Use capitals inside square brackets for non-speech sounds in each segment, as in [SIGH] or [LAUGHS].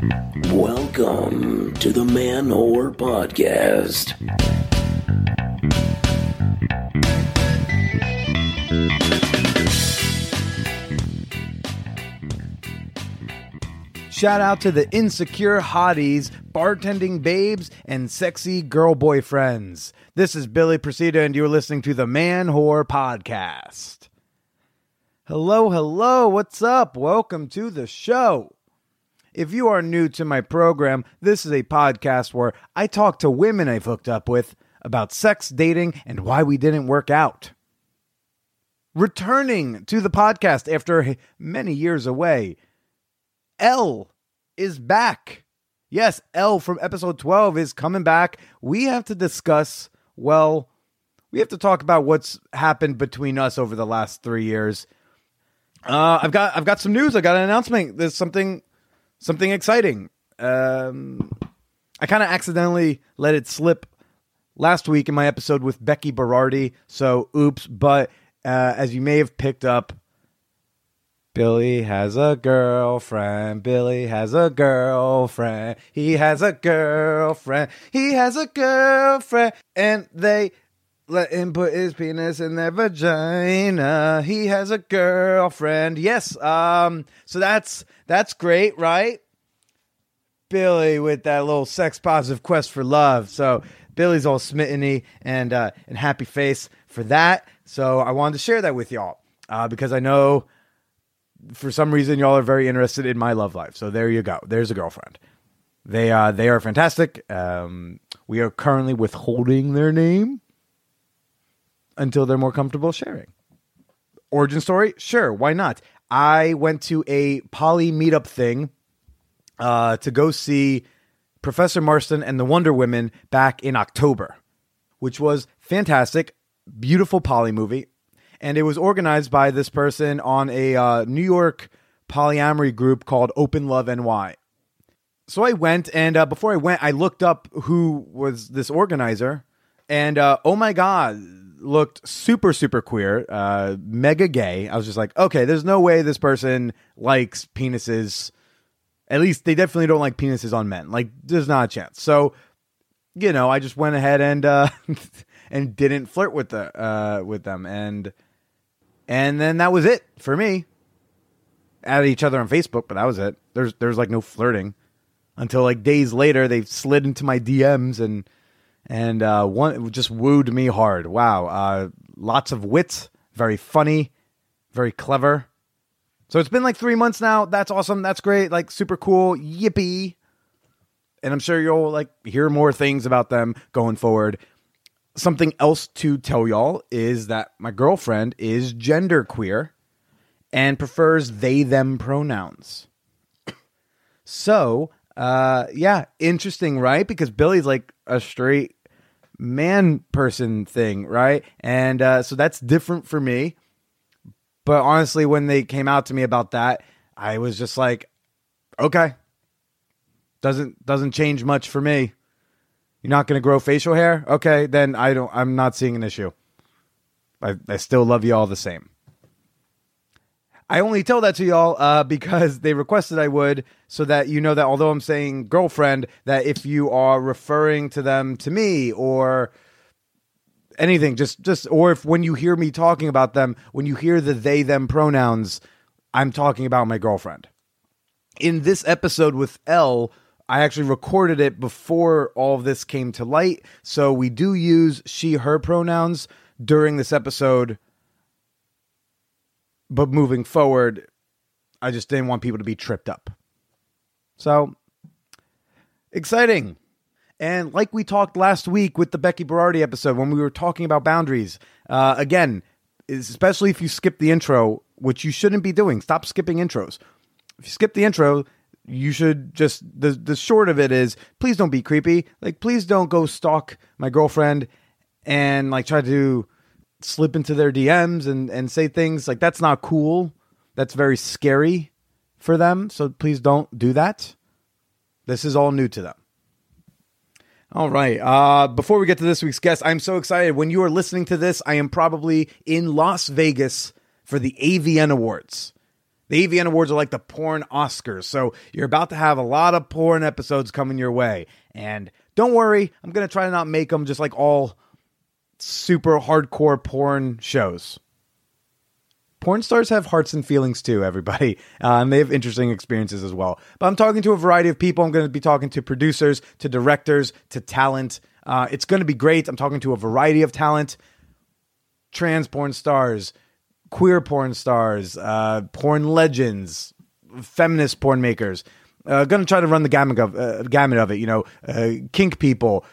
Welcome to the Manwhore Podcast. Shout out to the insecure hotties, bartending babes, and sexy girl boyfriends. This is Billy Procida, and you're listening to the Manwhore Podcast. Hello, hello, what's up? Welcome to the show. If you are new to my program, this is a podcast where I talk to women I've hooked up with about sex, dating, and why we didn't work out. Returning to the podcast after many years away, Elle is back. Yes, Elle from episode 12 is coming back. We have to discuss, well, we have to talk about what's happened between us over the last three years. Uh, I've got I've got some news. I got an announcement. There's something something exciting. Um, I kind of accidentally let it slip last week in my episode with Becky Berardi. So oops. But uh, as you may have picked up, Billy has a girlfriend. Billy has a girlfriend. He has a girlfriend. He has a girlfriend. And they let him put his penis in their vagina. He has a girlfriend. Yes. Um. So that's that's great, right? Billy with that little sex positive quest for love. So Billy's all smitteny and uh, and happy face for that. So I wanted to share that with y'all uh, because I know for some reason y'all are very interested in my love life. So there you go. There's a girlfriend. They uh they are fantastic. Um, we are currently withholding their name until they're more comfortable sharing. Origin story? Sure, why not? I went to a poly meetup thing uh, to go see Professor Marston and the Wonder Women back in October, which was fantastic. Beautiful poly movie and it was organized by this person on a uh, New York polyamory group called Open Love NY. So I went, and uh, before I went, I looked up who was this organizer, and uh, oh my god, looked super super queer, uh, mega gay. I was just like, okay, there's no way this person likes penises. At least they definitely don't like penises on men. Like, there's not a chance. So, you know, I just went ahead and uh, [LAUGHS] and didn't flirt with the uh, with them, and and then that was it for me. At each other on Facebook, but that was it. There's there's like no flirting until like days later they slid into my DMs and and uh, one just wooed me hard. Wow, uh, lots of wit, very funny, very clever. So it's been like three months now. That's awesome. That's great. Like super cool. Yippee! And I'm sure you'll like hear more things about them going forward something else to tell y'all is that my girlfriend is genderqueer and prefers they them pronouns. so, uh, yeah, interesting, right? Because Billy's like a straight man person thing, right? And uh, so that's different for me. But honestly, when they came out to me about that, I was just like, okay, doesn't doesn't change much for me. You're not going to grow facial hair? Okay, then I don't. I'm not seeing an issue. I, I still love you all the same. I only tell that to y'all uh, because they requested I would, so that you know that although I'm saying girlfriend, that if you are referring to them to me or anything, just just or if when you hear me talking about them, when you hear the they them pronouns, I'm talking about my girlfriend. In this episode with Elle, I actually recorded it before all this came to light. So we do use she, her pronouns during this episode. But moving forward, I just didn't want people to be tripped up. So exciting. And like we talked last week with the Becky Berardi episode when we were talking about boundaries, uh, again, especially if you skip the intro, which you shouldn't be doing, stop skipping intros. If you skip the intro, you should just the the short of it is please don't be creepy. Like please don't go stalk my girlfriend and like try to slip into their DMs and and say things like that's not cool. That's very scary for them. So please don't do that. This is all new to them. All right. Uh, before we get to this week's guest, I'm so excited. When you are listening to this, I am probably in Las Vegas for the AVN Awards. The AVN Awards are like the porn Oscars. So you're about to have a lot of porn episodes coming your way. And don't worry, I'm going to try to not make them just like all super hardcore porn shows. Porn stars have hearts and feelings too, everybody. [LAUGHS] Uh, and they have interesting experiences as well. But I'm talking to a variety of people. I'm going to be talking to producers, to directors, to talent. Uh, it's going to be great. I'm talking to a variety of talent trans porn stars, queer porn stars, uh, porn legends, feminist porn makers. Uh, going to try to run the gamut of, uh, gamut of it. You know, uh, kink people,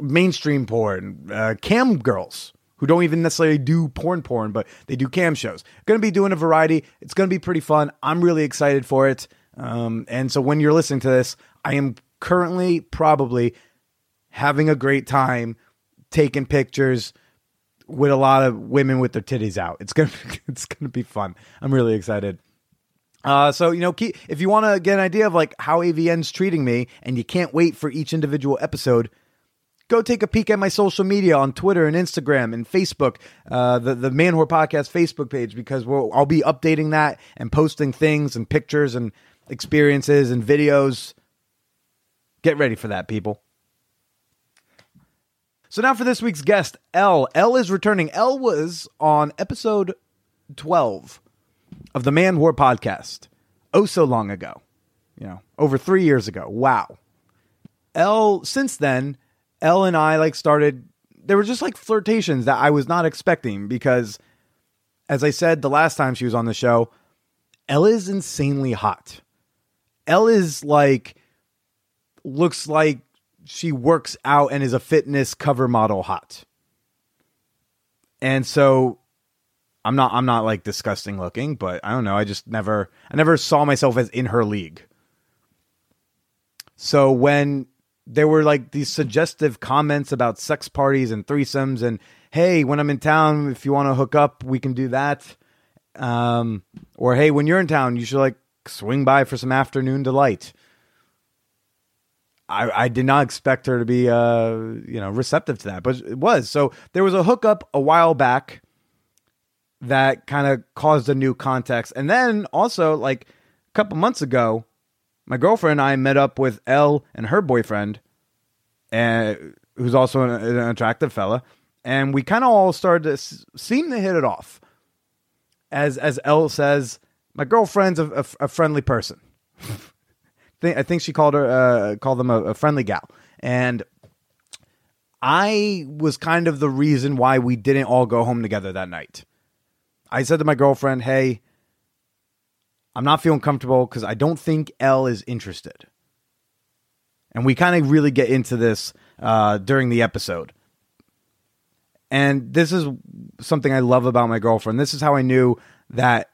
mainstream porn, uh, cam girls who don't even necessarily do porn porn, but they do cam shows. Going to be doing a variety. It's going to be pretty fun. I'm really excited for it. Um, and so when you're listening to this, I am currently probably having a great time taking pictures with a lot of women with their titties out. It's gonna [LAUGHS] it's gonna be fun. I'm really excited. Uh, so you know, if you want to get an idea of like how AVN's treating me, and you can't wait for each individual episode, go take a peek at my social media on Twitter and Instagram and Facebook, uh, the the Manwhore Podcast Facebook page, because we'll, I'll be updating that and posting things and pictures and experiences and videos. Get ready for that, people. So now for this week's guest, Elle. Elle is returning. Elle was on episode 12 of the Manwhore podcast. Oh, so long ago. You know, over three years ago. Wow. Elle, since then, Elle and I like started, there were just like flirtations that I was not expecting because, as I said the last time she was on the show, Elle is insanely hot. Elle is like, looks like she works out and is a fitness cover model hot. And so I'm not I'm not like disgusting looking, but I don't know, I just never I never saw myself as in her league. So when there were like these suggestive comments about sex parties and threesomes and hey, when I'm in town if you want to hook up, we can do that. Um or hey, when you're in town, you should like swing by for some afternoon delight. I, I did not expect her to be, uh, you know, receptive to that, but it was. So there was a hookup a while back that kind of caused a new context, and then also like a couple months ago, my girlfriend and I met up with Elle and her boyfriend, and who's also an, an attractive fella, and we kind of all started to s- seem to hit it off. As as Elle says, my girlfriend's a, a, a friendly person. [LAUGHS] I think she called her uh, called them a, a friendly gal, and I was kind of the reason why we didn't all go home together that night. I said to my girlfriend, "Hey, I'm not feeling comfortable because I don't think Elle is interested," and we kind of really get into this uh, during the episode. And this is something I love about my girlfriend. This is how I knew that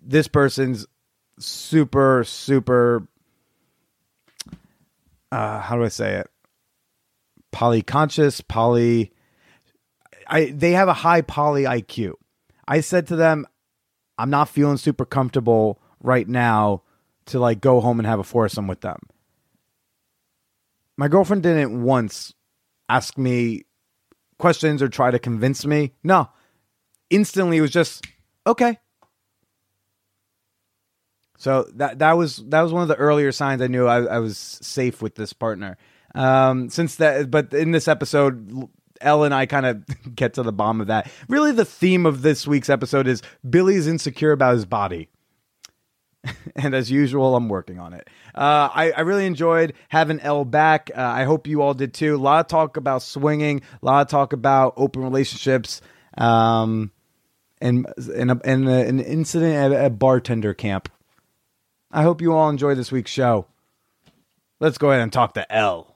this person's super super uh, how do I say it? Polyconscious, poly. I they have a high poly IQ. I said to them, I'm not feeling super comfortable right now to like go home and have a foursome with them. My girlfriend didn't once ask me questions or try to convince me. No. Instantly it was just okay. So that that was that was one of the earlier signs I knew I, I was safe with this partner. Um, since that, but in this episode, Elle and I kind of [LAUGHS] get to the bottom of that. Really, the theme of this week's episode is Billy's insecure about his body. [LAUGHS] and as usual, I'm working on it. Uh, I, I, really enjoyed having Elle back. Uh, I hope you all did too. A lot of talk about swinging, a lot of talk about open relationships, um, and and, a, and a, an incident at a bartender camp. I hope you all enjoy this week's show. Let's go ahead and talk to Elle.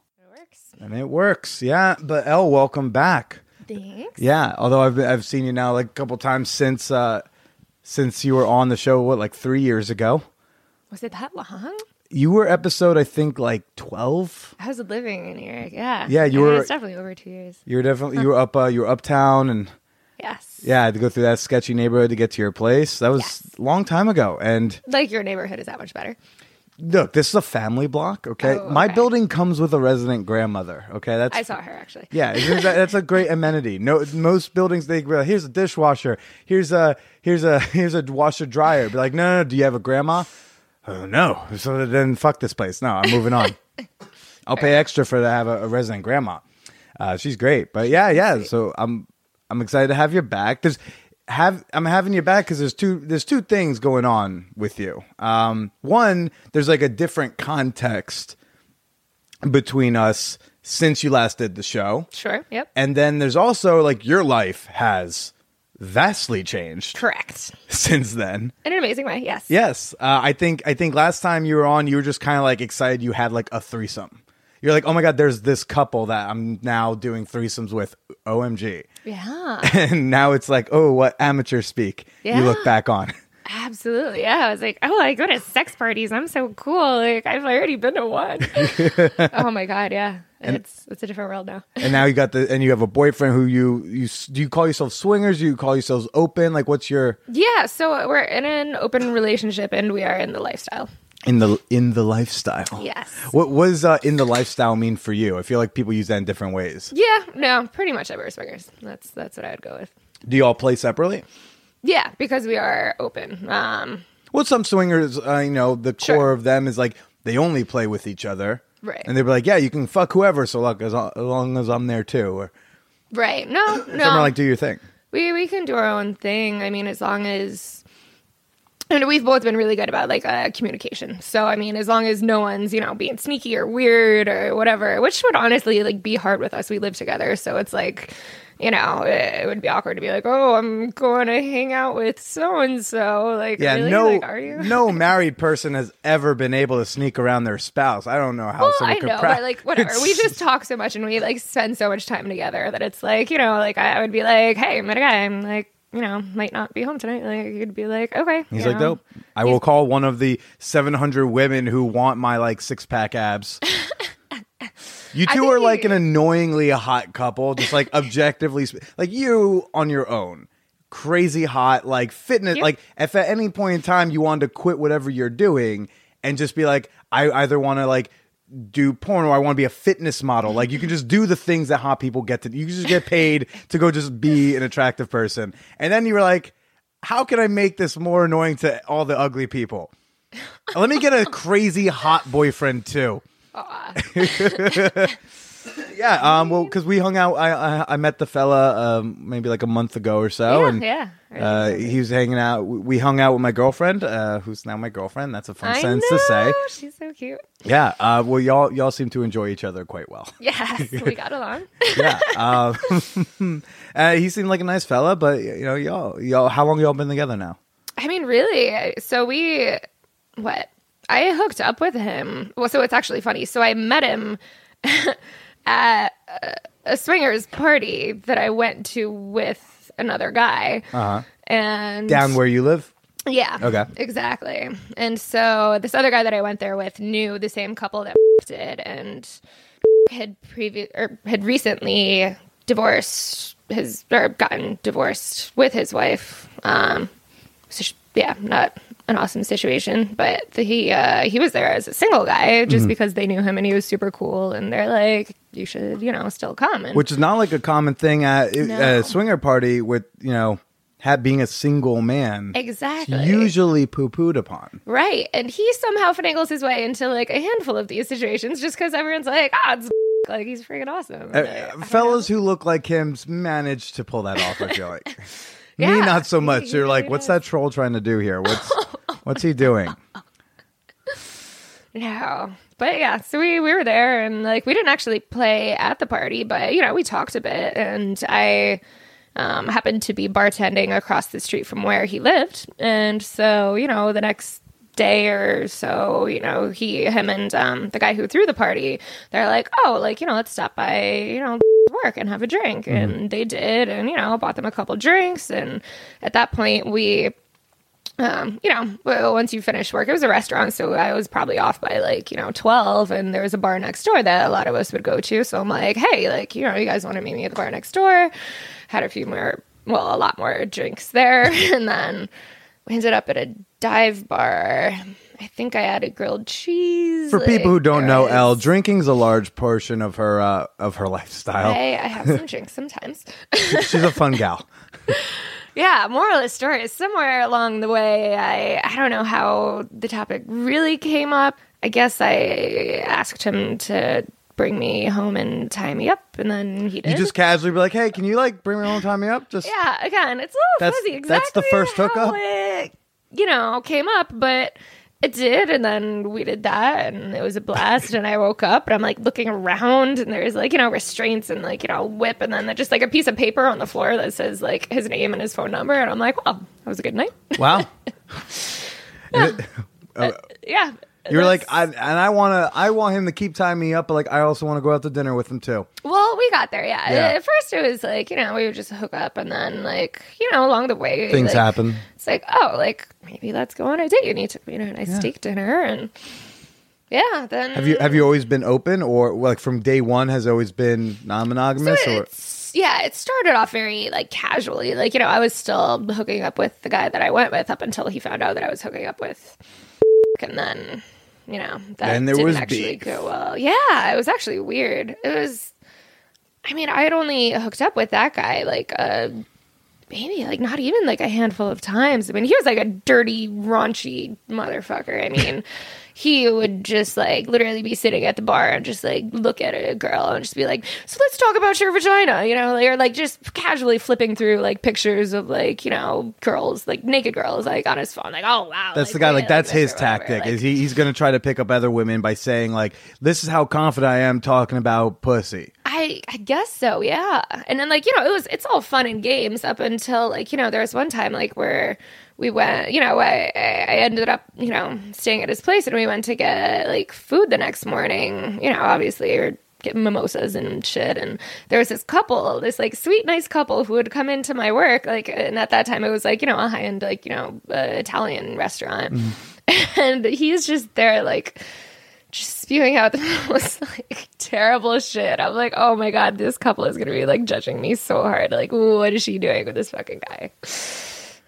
And it works, yeah. But Elle, welcome back. Thanks. Yeah, although I've I've seen you now like a couple times since uh since you were on the show. What like three years ago? Was it that long? You were episode I think like twelve. I was living in York. Yeah. Yeah, you I mean, were- It's definitely over two years. You were definitely you were up uh, you were uptown and Yes. yeah, I had to go through that sketchy neighborhood to get to your place. That was Yes. a long time ago, and Like your neighborhood is that much better. Look, this is a family block. Okay, Oh, my building comes with a resident grandmother. Okay, that's I saw her actually. Yeah, that- that's a great amenity. No, most buildings they go, here's a dishwasher, here's a here's a [LAUGHS] here's a washer dryer. Be like, no, no, no, do you have a grandma? Oh no. So then fuck this place. No, I'm moving on. [LAUGHS] I'll pay extra for to have a, a resident grandma. Uh, she's great, but yeah, yeah. So I'm I'm excited to have you back. There's have I'm having you back because there's two there's two things going on with you. Um, one, there's like a different context between us since you last did the show. Sure. Yep. And then there's also like your life has vastly changed Correct. [LAUGHS] since then. In an amazing way. Yes. Yes, uh, I think I think last time you were on, you were just kind of like excited you had like a threesome. You're like, oh my god, there's this couple that I'm now doing threesomes with. OMG! Yeah. [LAUGHS] And now it's like, oh, what amateur speak you look back on. [LAUGHS] Absolutely. Yeah. I was like, oh, I go to sex parties. I'm so cool. Like I've already been to one. [LAUGHS] oh my god. Yeah. it's it's a different world now. and now you got the and you have a boyfriend who you you do you call yourself swingers? Do you call yourselves open? Like, what's your Yeah. So we're in an open relationship and we are in the lifestyle. In the in the lifestyle? Yes. What was uh, in the lifestyle mean for you? I feel like people use that in different ways. Yeah. No. Pretty much everywhere swingers. That's that's what I would go with. Do you all play separately? Yeah, because we are open. Um. Well, some swingers, uh, you know, the core Sure. of them is like they only play with each other, Right. And they'd be like, "Yeah, you can fuck whoever, so long as, as long as I'm there too." Or Right. No. [LAUGHS] some No. are like, "Do your thing." we we can do our own thing. I mean, as long as and we've both been really good about like uh, communication. So I mean, as long as no one's you know being sneaky or weird or whatever, which would honestly like be hard with us. We live together, so it's like. You know, it would be awkward to be like, "Oh, I'm going to hang out with so and so." Like, Yeah, really? no, like, are you? no married person has ever been able to sneak around their spouse. I don't know how Well, someone I could know, pra- but like whatever. We [LAUGHS] just talk so much and we like spend so much time together that it's like you know, like I would be like, "Hey, I met a guy. I'm like, you know, might not be home tonight." Like you'd be like, "Okay." He's like, know. "Dope." I will call one of the 700 women who want my like six pack abs. [LAUGHS] You two are like an [LAUGHS] annoyingly hot couple, just like [LAUGHS] objectively, sp- like you on your own, crazy hot, like fitness. Yep. Like if at any point in time you wanted to quit whatever you're doing and just be like, I either want to like do porn or I want to be a fitness model. Like you can just do the things that hot people get to. You can just get paid to go just be an attractive person, and then you were like, how can I make this more annoying to all the ugly people? Let me get a crazy hot boyfriend too. [LAUGHS] [LAUGHS] yeah, um, well, because we hung out. I, I I met the fella um maybe like a month ago or so, Yeah, and yeah. uh, he was hanging out. We hung out with my girlfriend, uh, who's now my girlfriend. That's a fun I sentence know. to say. She's so cute. Yeah. Uh, well, y'all y'all seem to enjoy each other quite well. [LAUGHS] Yes, we got along. [LAUGHS] Yeah. Um, uh, he seemed like a nice fella, but you know, y'all y'all. How long y'all been together now? I mean, really. So we, what? I hooked up with him. Well, so it's actually funny. So I met him at a- a swingers party that I went to with another guy. Uh-huh. And Down where you live? Yeah. Okay. Exactly. And so this other guy that I went there with knew the same couple that [LAUGHS] did and [LAUGHS] had previous or had recently divorced his or gotten divorced with his wife. Um so sh- yeah, not an awesome situation, but the, he uh he was there as a single guy just Mm-hmm. because they knew him and he was super cool and they're like you should, you know, still come and Which is not like a common thing at No. a swinger party with you know, ha being a single man. Exactly. Usually poo pooed upon. Right. And he somehow finagles his way into like a handful of these situations just because everyone's like, ah, it's [LAUGHS] like he's freaking awesome. Uh, Like, fellas who look like him manage to pull that off. I feel like [LAUGHS] me, not so much. You're like, what's that troll trying to do here? What's [LAUGHS] what's he doing? [LAUGHS] No. But yeah, so we, we were there and like we didn't actually play at the party, but you know, we talked a bit and I um, happened to be bartending across the street from where he lived. And so, you know, the next day or so, you know, he, him and um, the guy who threw the party, they're like, oh, like, you know, let's stop by, you know, work and have a drink. And they did. And, you know, bought them a couple drinks. And at that point, we um, you know, well, once you finish work, it was a restaurant, so I was probably off by like, you know, 12, and there was a bar next door that a lot of us would go to. So I'm like, hey, like, you know, you guys want to meet me at the bar next door? Had a few more, well, a lot more drinks there. [LAUGHS] and then we ended up at a dive bar, I think I added grilled cheese. For people who don't know, Elle, drinking's a large portion of her uh, of her lifestyle. I, I have some [LAUGHS] drinks sometimes. She's a fun gal. [LAUGHS] Yeah, moral of the story is somewhere along the way, I I don't know how the topic really came up. I guess I asked him to bring me home and tie me up, and then he did. You just casually be like, "Hey, can you like bring me home, and tie me up?" Just yeah, again, it's a little That's- fuzzy. that's the first hookup? It, you know, came up, but it did, and then we did that, and it was a blast. and I woke up, and I'm like looking around, and there's like you know restraints and like you know whip, and then just like a piece of paper on the floor that says like his name and his phone number, and I'm like, well, that was a good night. wow. [LAUGHS] And it- uh, yeah. You're like, I, and I want to, I want him to keep tying me up, but like, I also want to go out to dinner with him too. Well, we got there, yeah. Yeah. At first, it was like you know we would just hook up, and then like you know along the way Things like, happen. It's like oh, like maybe let's go on a date. And he took me to a nice steak dinner, and yeah, then Have you have you always been open, or like from day one has always been non-monogamous, or It's, yeah, it started off very like casually. Like you know, I was still hooking up with the guy that I went with up until he found out that I was hooking up with, and then you know that Then there didn't was actually beef. go well. Yeah, it was actually weird. It was. I mean, I had only hooked up with that guy like uh maybe like not even like a handful of times. I mean, he was like a dirty, raunchy motherfucker. I mean, [LAUGHS] he would just like literally be sitting at the bar and just like look at a girl and just be like, "So let's talk about your vagina," you know, like, or like just casually flipping through like pictures of like you know girls, like naked girls, like on his phone, like, "Oh wow." that's the guy. Like that's his tactic. like- is he, he's going to try to pick up other women by saying like, "This is how confident I am talking about pussy." I I guess so, yeah. And then like you know it was it's all fun and games up until like you know there was one time like where we went you know I I ended up you know staying at his place and we went to get like food the next morning. You know obviously were getting mimosas and shit and there was this couple this like sweet nice couple who would come into my work like and at that time it was like you know a high end like you know uh, Italian restaurant [LAUGHS] and he's just there like just spewing out the [LAUGHS] most like terrible shit. I'm like, oh my god, this couple is gonna be like judging me so hard. Like, what is she doing with this fucking guy?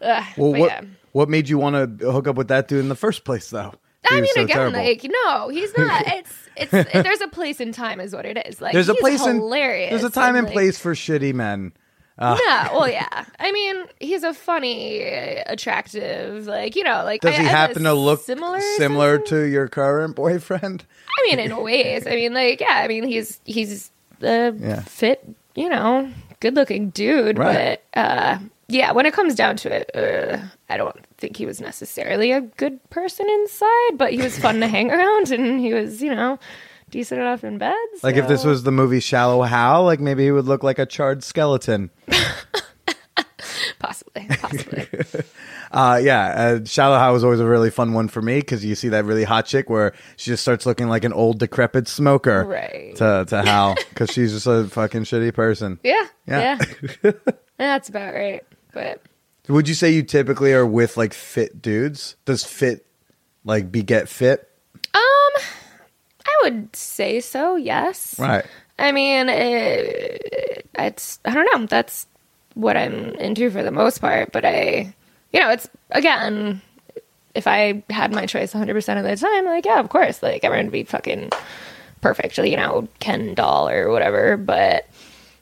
Ugh, Well, what yeah. what made you want to hook up with that dude in the first place, though? I mean, so again, terrible. like, no, he's not. [LAUGHS] It's it's there's a place and time, is what it is. Like, there's a place hilarious. and there's a time and like- place for shitty men. no, [LAUGHS] well, yeah. I mean, he's a funny, attractive, like you know, like Does I- he happen to look similar, similar to your current boyfriend? I mean, in ways. I mean, like, yeah. I mean, he's he's a Yeah. fit, you know, good-looking dude. Right. But uh, yeah, when it comes down to it, uh, I don't think he was necessarily a good person inside. But he was fun to [LAUGHS] hang around, and he was, you know, decent enough in bed. Like if this was the movie Shallow Hal, like maybe he would look like a charred skeleton. [LAUGHS] possibly, possibly. [LAUGHS] Uh, yeah, uh, Shallow Hal was always a really fun one for me because you see that really hot chick where she just starts looking like an old decrepit smoker Right. to to Hal because she's just a fucking shitty person. yeah, Yeah. yeah, That's about right. But Would you say you typically are with like fit dudes? Does fit like beget fit? um, I would say so. Yes. Right. I mean, it, it's I don't know. That's what I'm into for the most part. But I, you know, it's again, if I had my choice 100 percent of the time, like yeah, of course, like everyone would be fucking perfect, you know, Ken doll or whatever. But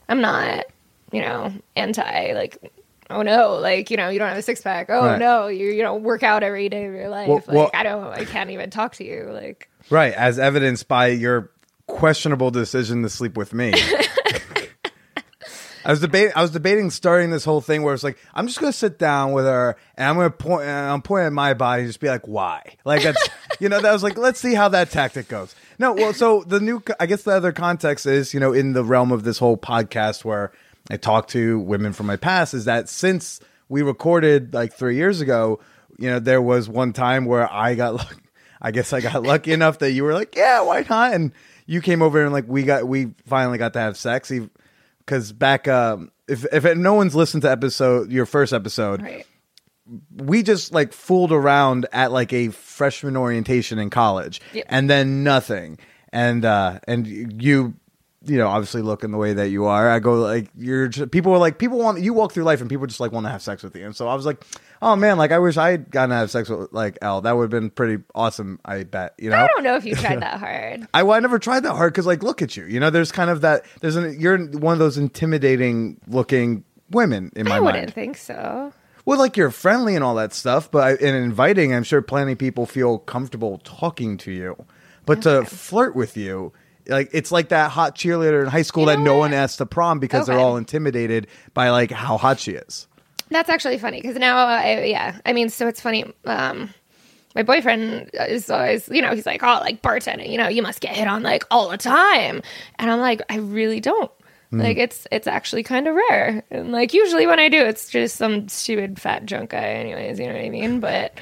I'm not, you know, anti like. Oh no! Like you know, you don't have a six pack. Oh Right. no, you you don't work out every day of your life. Well- like well- I don't, I can't even talk to you. Like Right, as evidenced by your questionable decision to sleep with me. [LAUGHS] I was debating. I was debating starting this whole thing where it's like I'm just going to sit down with her and I'm going to point. And I'm pointing at my body and just be like, "Why?" Like that's [LAUGHS] you know that was like, let's see how that tactic goes. No, well, so the new. I guess the other context is you know in the realm of this whole podcast where I talked to women from my past is that since we recorded like three years ago, you know there was one time where I got. luck- I guess I got lucky enough that you were like, yeah, why not? And you came over and like we got we finally got to have sex because back um if if no one's listened to episode your first episode right. we just like fooled around at like a freshman orientation in college Yep. and then nothing and uh and you you know, obviously looking the way that you are. I go like you're just, people are like people want you walk through life and people just like want to have sex with you. And so I was like, oh man, like I wish I had gotten to have sex with like Elle. That would have been pretty awesome. I bet. You know. I don't know if you tried [LAUGHS] that hard. I, well, I never tried that hard because, like, look at you. You know, there's kind of that. There's an you're one of those intimidating looking women in my I wouldn't mind. think so. Well, like you're friendly and all that stuff, but I, and inviting, I'm sure plenty of people feel comfortable talking to you. But to flirt with you, like it's like that hot cheerleader in high school You that know no what? one asks to prom because they're all intimidated by like how hot she is. That's actually funny because now, I, yeah, I mean, so it's funny. Um, my boyfriend is always, you know, he's like, oh, like bartending, you know, you must get hit on like all the time, and I'm like, I really don't. Hmm. Like it's it's actually kind of rare, and like usually when I do, it's just some stupid fat drunk guy, anyways. You know what I mean? But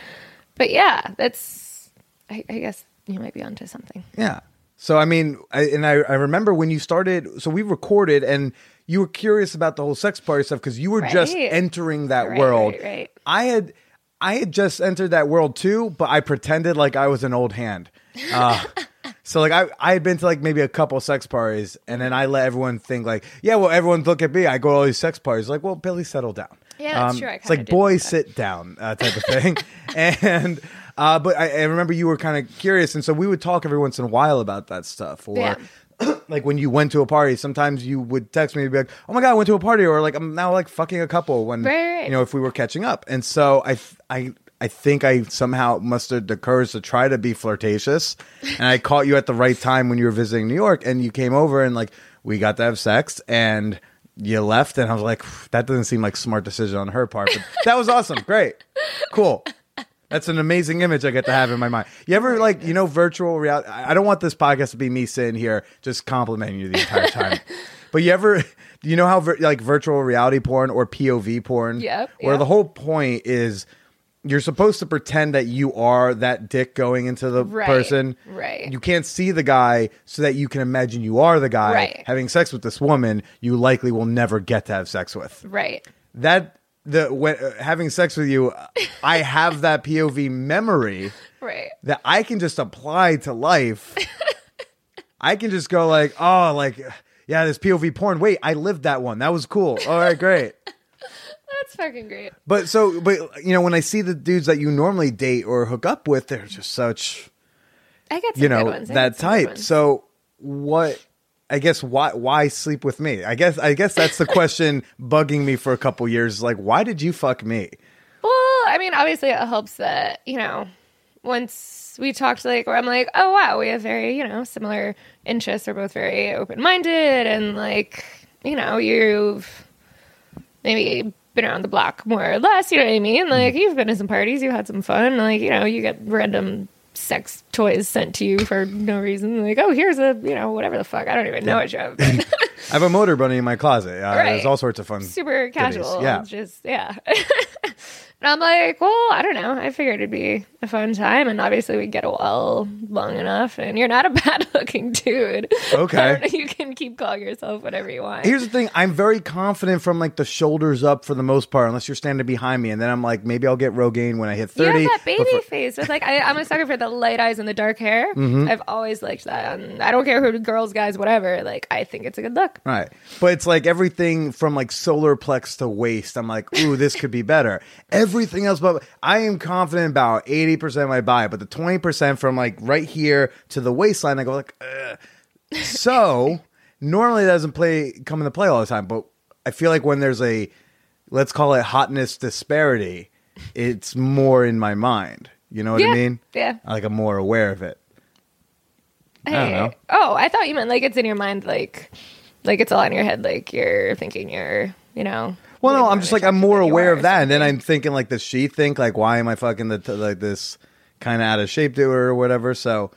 but yeah, that's I, I guess you might be onto something. Yeah. So I mean, I, and I, I remember when you started. So we recorded, and you were curious about the whole sex party stuff because you were just entering that Right, world. right, right. I had, I had just entered that world too, but I pretended like I was an old hand. Uh, [LAUGHS] so like I, I had been to like maybe a couple sex parties, and then I let everyone think like, yeah, well, everyone look at me. I go to all these sex parties. Like, well, Billy, settle down. Um, Yeah, that's true. I it's like boys sit down uh, type of thing. [LAUGHS] and uh, but I, I remember you were kind of curious, and so we would talk every once in a while about that stuff. Or Yeah. [CLEARS THROAT] like when you went to a party, sometimes you would text me and be like, "Oh my god, I went to a party," or like I'm now like fucking a couple when Right, right. you know if we were catching up. And so I I. I think I somehow mustered the courage to try to be flirtatious, and I caught you at the right time when you were visiting New York, and you came over and like we got to have sex, and you left, and I was like, that doesn't seem like smart decision on her part, but that was awesome, great, cool. That's an amazing image I get to have in my mind. You ever like, you know, virtual reality? I don't want this podcast to be me sitting here just complimenting you the entire time. [LAUGHS] but you ever, you know how vir- like virtual reality porn or POV porn, Yeah. where yep. the whole point is you're supposed to pretend that you are that dick going into the Right, person. right. You can't see the guy so that you can imagine you are the guy Right. having sex with this woman you likely will never get to have sex with Right. that the when uh, having sex with you i have that pov memory [LAUGHS] Right. that i can just apply to life. I can just go like oh like yeah this pov porn. Wait i lived that one. That was cool. All right great. [LAUGHS] That's fucking great. but so but you know when i see the dudes that you normally date or hook up with they're just such I get some you good know ones. That get some good type. so what I guess why why sleep with me? I guess I guess that's the question [LAUGHS] bugging me for a couple years. Like, why did you fuck me? Well, I mean, obviously it helps that, you know, once we talked like where I'm like, oh wow, we have very, you know, similar interests. We're both very open minded and like, you know, you've maybe been around the block more or less, you know what I mean? Like Mm-hmm. you've been to some parties, you had some fun, like, you know, you get random sex toys sent to you for no reason. Like, oh, here's a, you know, whatever the fuck. I don't even know what you have. [LAUGHS] I have a Motorbunny in my closet. Uh, Right. There's all sorts of fun. super casual. Yeah. Just yeah. [LAUGHS] and I'm like, well, I don't know. I figured it'd be a fun time, and obviously we get a well long enough. And you're not a [LAUGHS] bad looking dude. Okay. I don't know, you can keep calling yourself whatever you want. Here's the thing: I'm very confident from like the shoulders up for the most part, unless you're standing behind me, and then I'm like, maybe I'll get Rogaine when I hit you thirty. have that baby for- face. It's like I, I'm a sucker for the light eyes and the dark hair. Mm-hmm. I've always liked that, and I don't care who girls, guys, whatever. Like I think it's a good look. Right. But it's like everything from like solar plex to waist. I'm like, ooh, this could be better. Everything else, but I am confident about 80% of my body, but the 20% from like right here to the waistline, I go like, Ugh. [LAUGHS] so normally it doesn't play come into play all the time, but I feel like when there's a let's call it hotness disparity, it's more in my mind. You know what Yeah. I mean? Yeah. Like I'm more aware of it. I don't know. Oh, I thought you meant like it's in your mind, like like it's all in your head, like you're thinking you're, you know. Well, no, I'm just like I'm more aware of that, and then. I'm thinking like, does she think like, why am I fucking the t- like this kind of out of shape to her or whatever? So,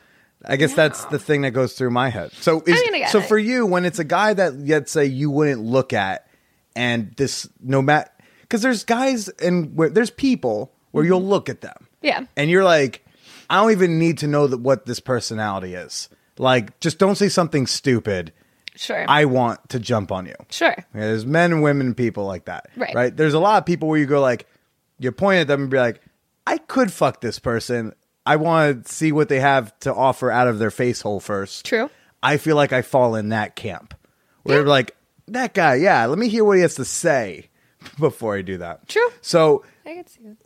I guess that's the thing that goes through my head. So, is, mean, I get so it. for you, when it's a guy that let's say you wouldn't look at, and this no matter because there's guys and where there's people where you'll look at them, Mm-hmm. Yeah. and you're like, I don't even need to know that what this personality is. Like, just don't say something stupid. Sure. I want to jump on you. sure. Yeah, there's men and women people like that. Right. Right. There's a lot of people where you go like, you point at them and be like, I could fuck this person. I want to see what they have to offer out of their face hole first. True. I feel like I fall in that camp. Where like that guy, yeah, let me hear what he has to say [LAUGHS] before I do that. True. So I could see that.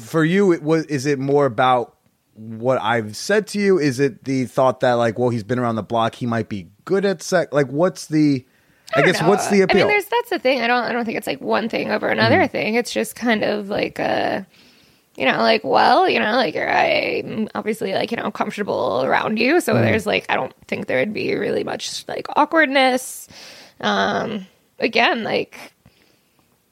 for you it was is it more about what I've said to you? Is it the thought that like, well, he's been around the block, he might be good at sex? Like, what's the? I, don't guess know. what's the I appeal? mean, there's that's the thing. I don't I don't think it's like one thing over another Mm-hmm. thing. It's just kind of like a you know, like well, you know, like you're I'm obviously like, you know, comfortable around you. Mm-hmm. So there's like I don't think there would be really much like awkwardness. Um again, like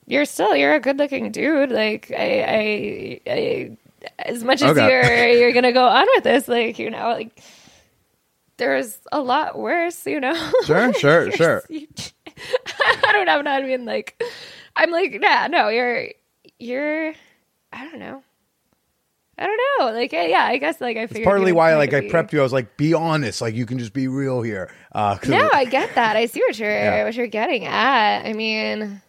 you're still you're a good looking dude. Like I I, I as much as Okay. you're you're gonna go on with this, like, you know, like there's a lot worse, you know. [LAUGHS] Sure, sure, sure. you- [LAUGHS] I don't know. I mean, like, I'm like, yeah, no, you're, you're, I don't know. I don't know. Like, yeah, I guess, like, I figured. Partly why like I prepped you. I was like, be honest. Like you can just be real here. Uh, No, I get that. I see what you're Yeah. what you're getting at. I mean,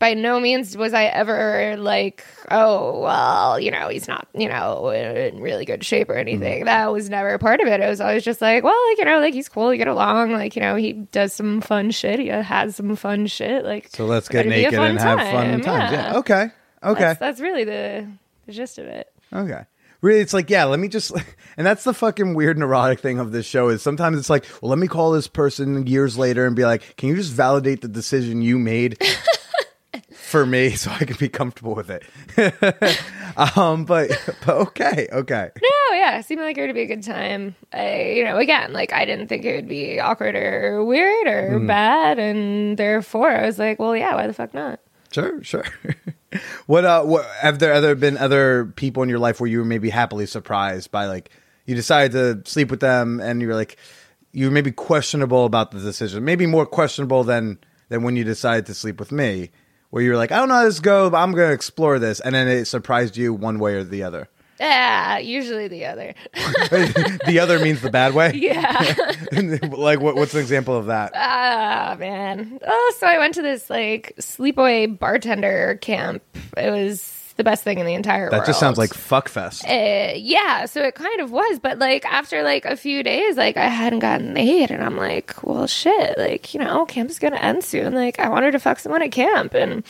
by no means was I ever like, oh well, you know, he's not, you know, in really good shape or Mm-hmm. anything. That was never a part of it. It was always just like, well, like you know, like he's cool, you get along, like you know, he does some fun shit. He has some fun shit. Like, so let's get gotta be a naked and have time. fun times. Yeah. Okay. Okay. That's, that's really the the gist of it. Okay. Really, it's like, yeah, let me just, [LAUGHS] and that's the fucking weird neurotic thing of this show is sometimes it's like, well, let me call this person years later and be like, can you just validate the decision you made [LAUGHS] for me [LAUGHS] so I can be comfortable with it? [LAUGHS] um, but, but okay, okay. No, yeah, it seemed like it would be a good time. I, you know, again, like I didn't think it would be awkward or weird or Mm. bad, and therefore I was like, well, yeah, why the fuck not? Sure, sure. [LAUGHS] what, uh, what, have there other been other people in your life where you were maybe happily surprised by like, you decided to sleep with them and you were like, you were maybe questionable about the decision, maybe more questionable than, than when you decided to sleep with me, where you were like, I don't know how this goes, but I'm going to explore this. And then it surprised you one way or the other. Yeah, usually the other. [LAUGHS] the other means the bad way. yeah. [LAUGHS] like, what, what's an example of that? Ah, man. Oh, so I went to this like sleepaway bartender camp. It was the best thing in the entire world. That just sounds like fuckfest. Uh, yeah, so it kind of was, but like after like a few days, like I hadn't gotten laid, and I'm like, well, shit, like you know, camp's gonna end soon. Like I wanted to fuck someone at camp, and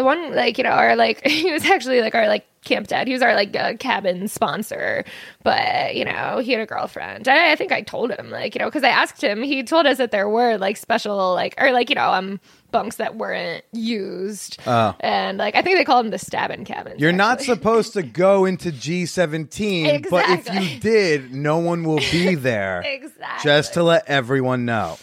the one like you know, our like [LAUGHS] he was actually like our like camp dad. He was our like uh, cabin sponsor, but you know, he had a girlfriend. I, I think I told him like you know because I asked him. He told us that there were like special like or like you know um bunks that weren't used, Oh. and like I think they called them the stabbing cabins. You're not supposed to go into G17, but if you did, no one will be [LAUGHS] there. Exactly. Just to let everyone know.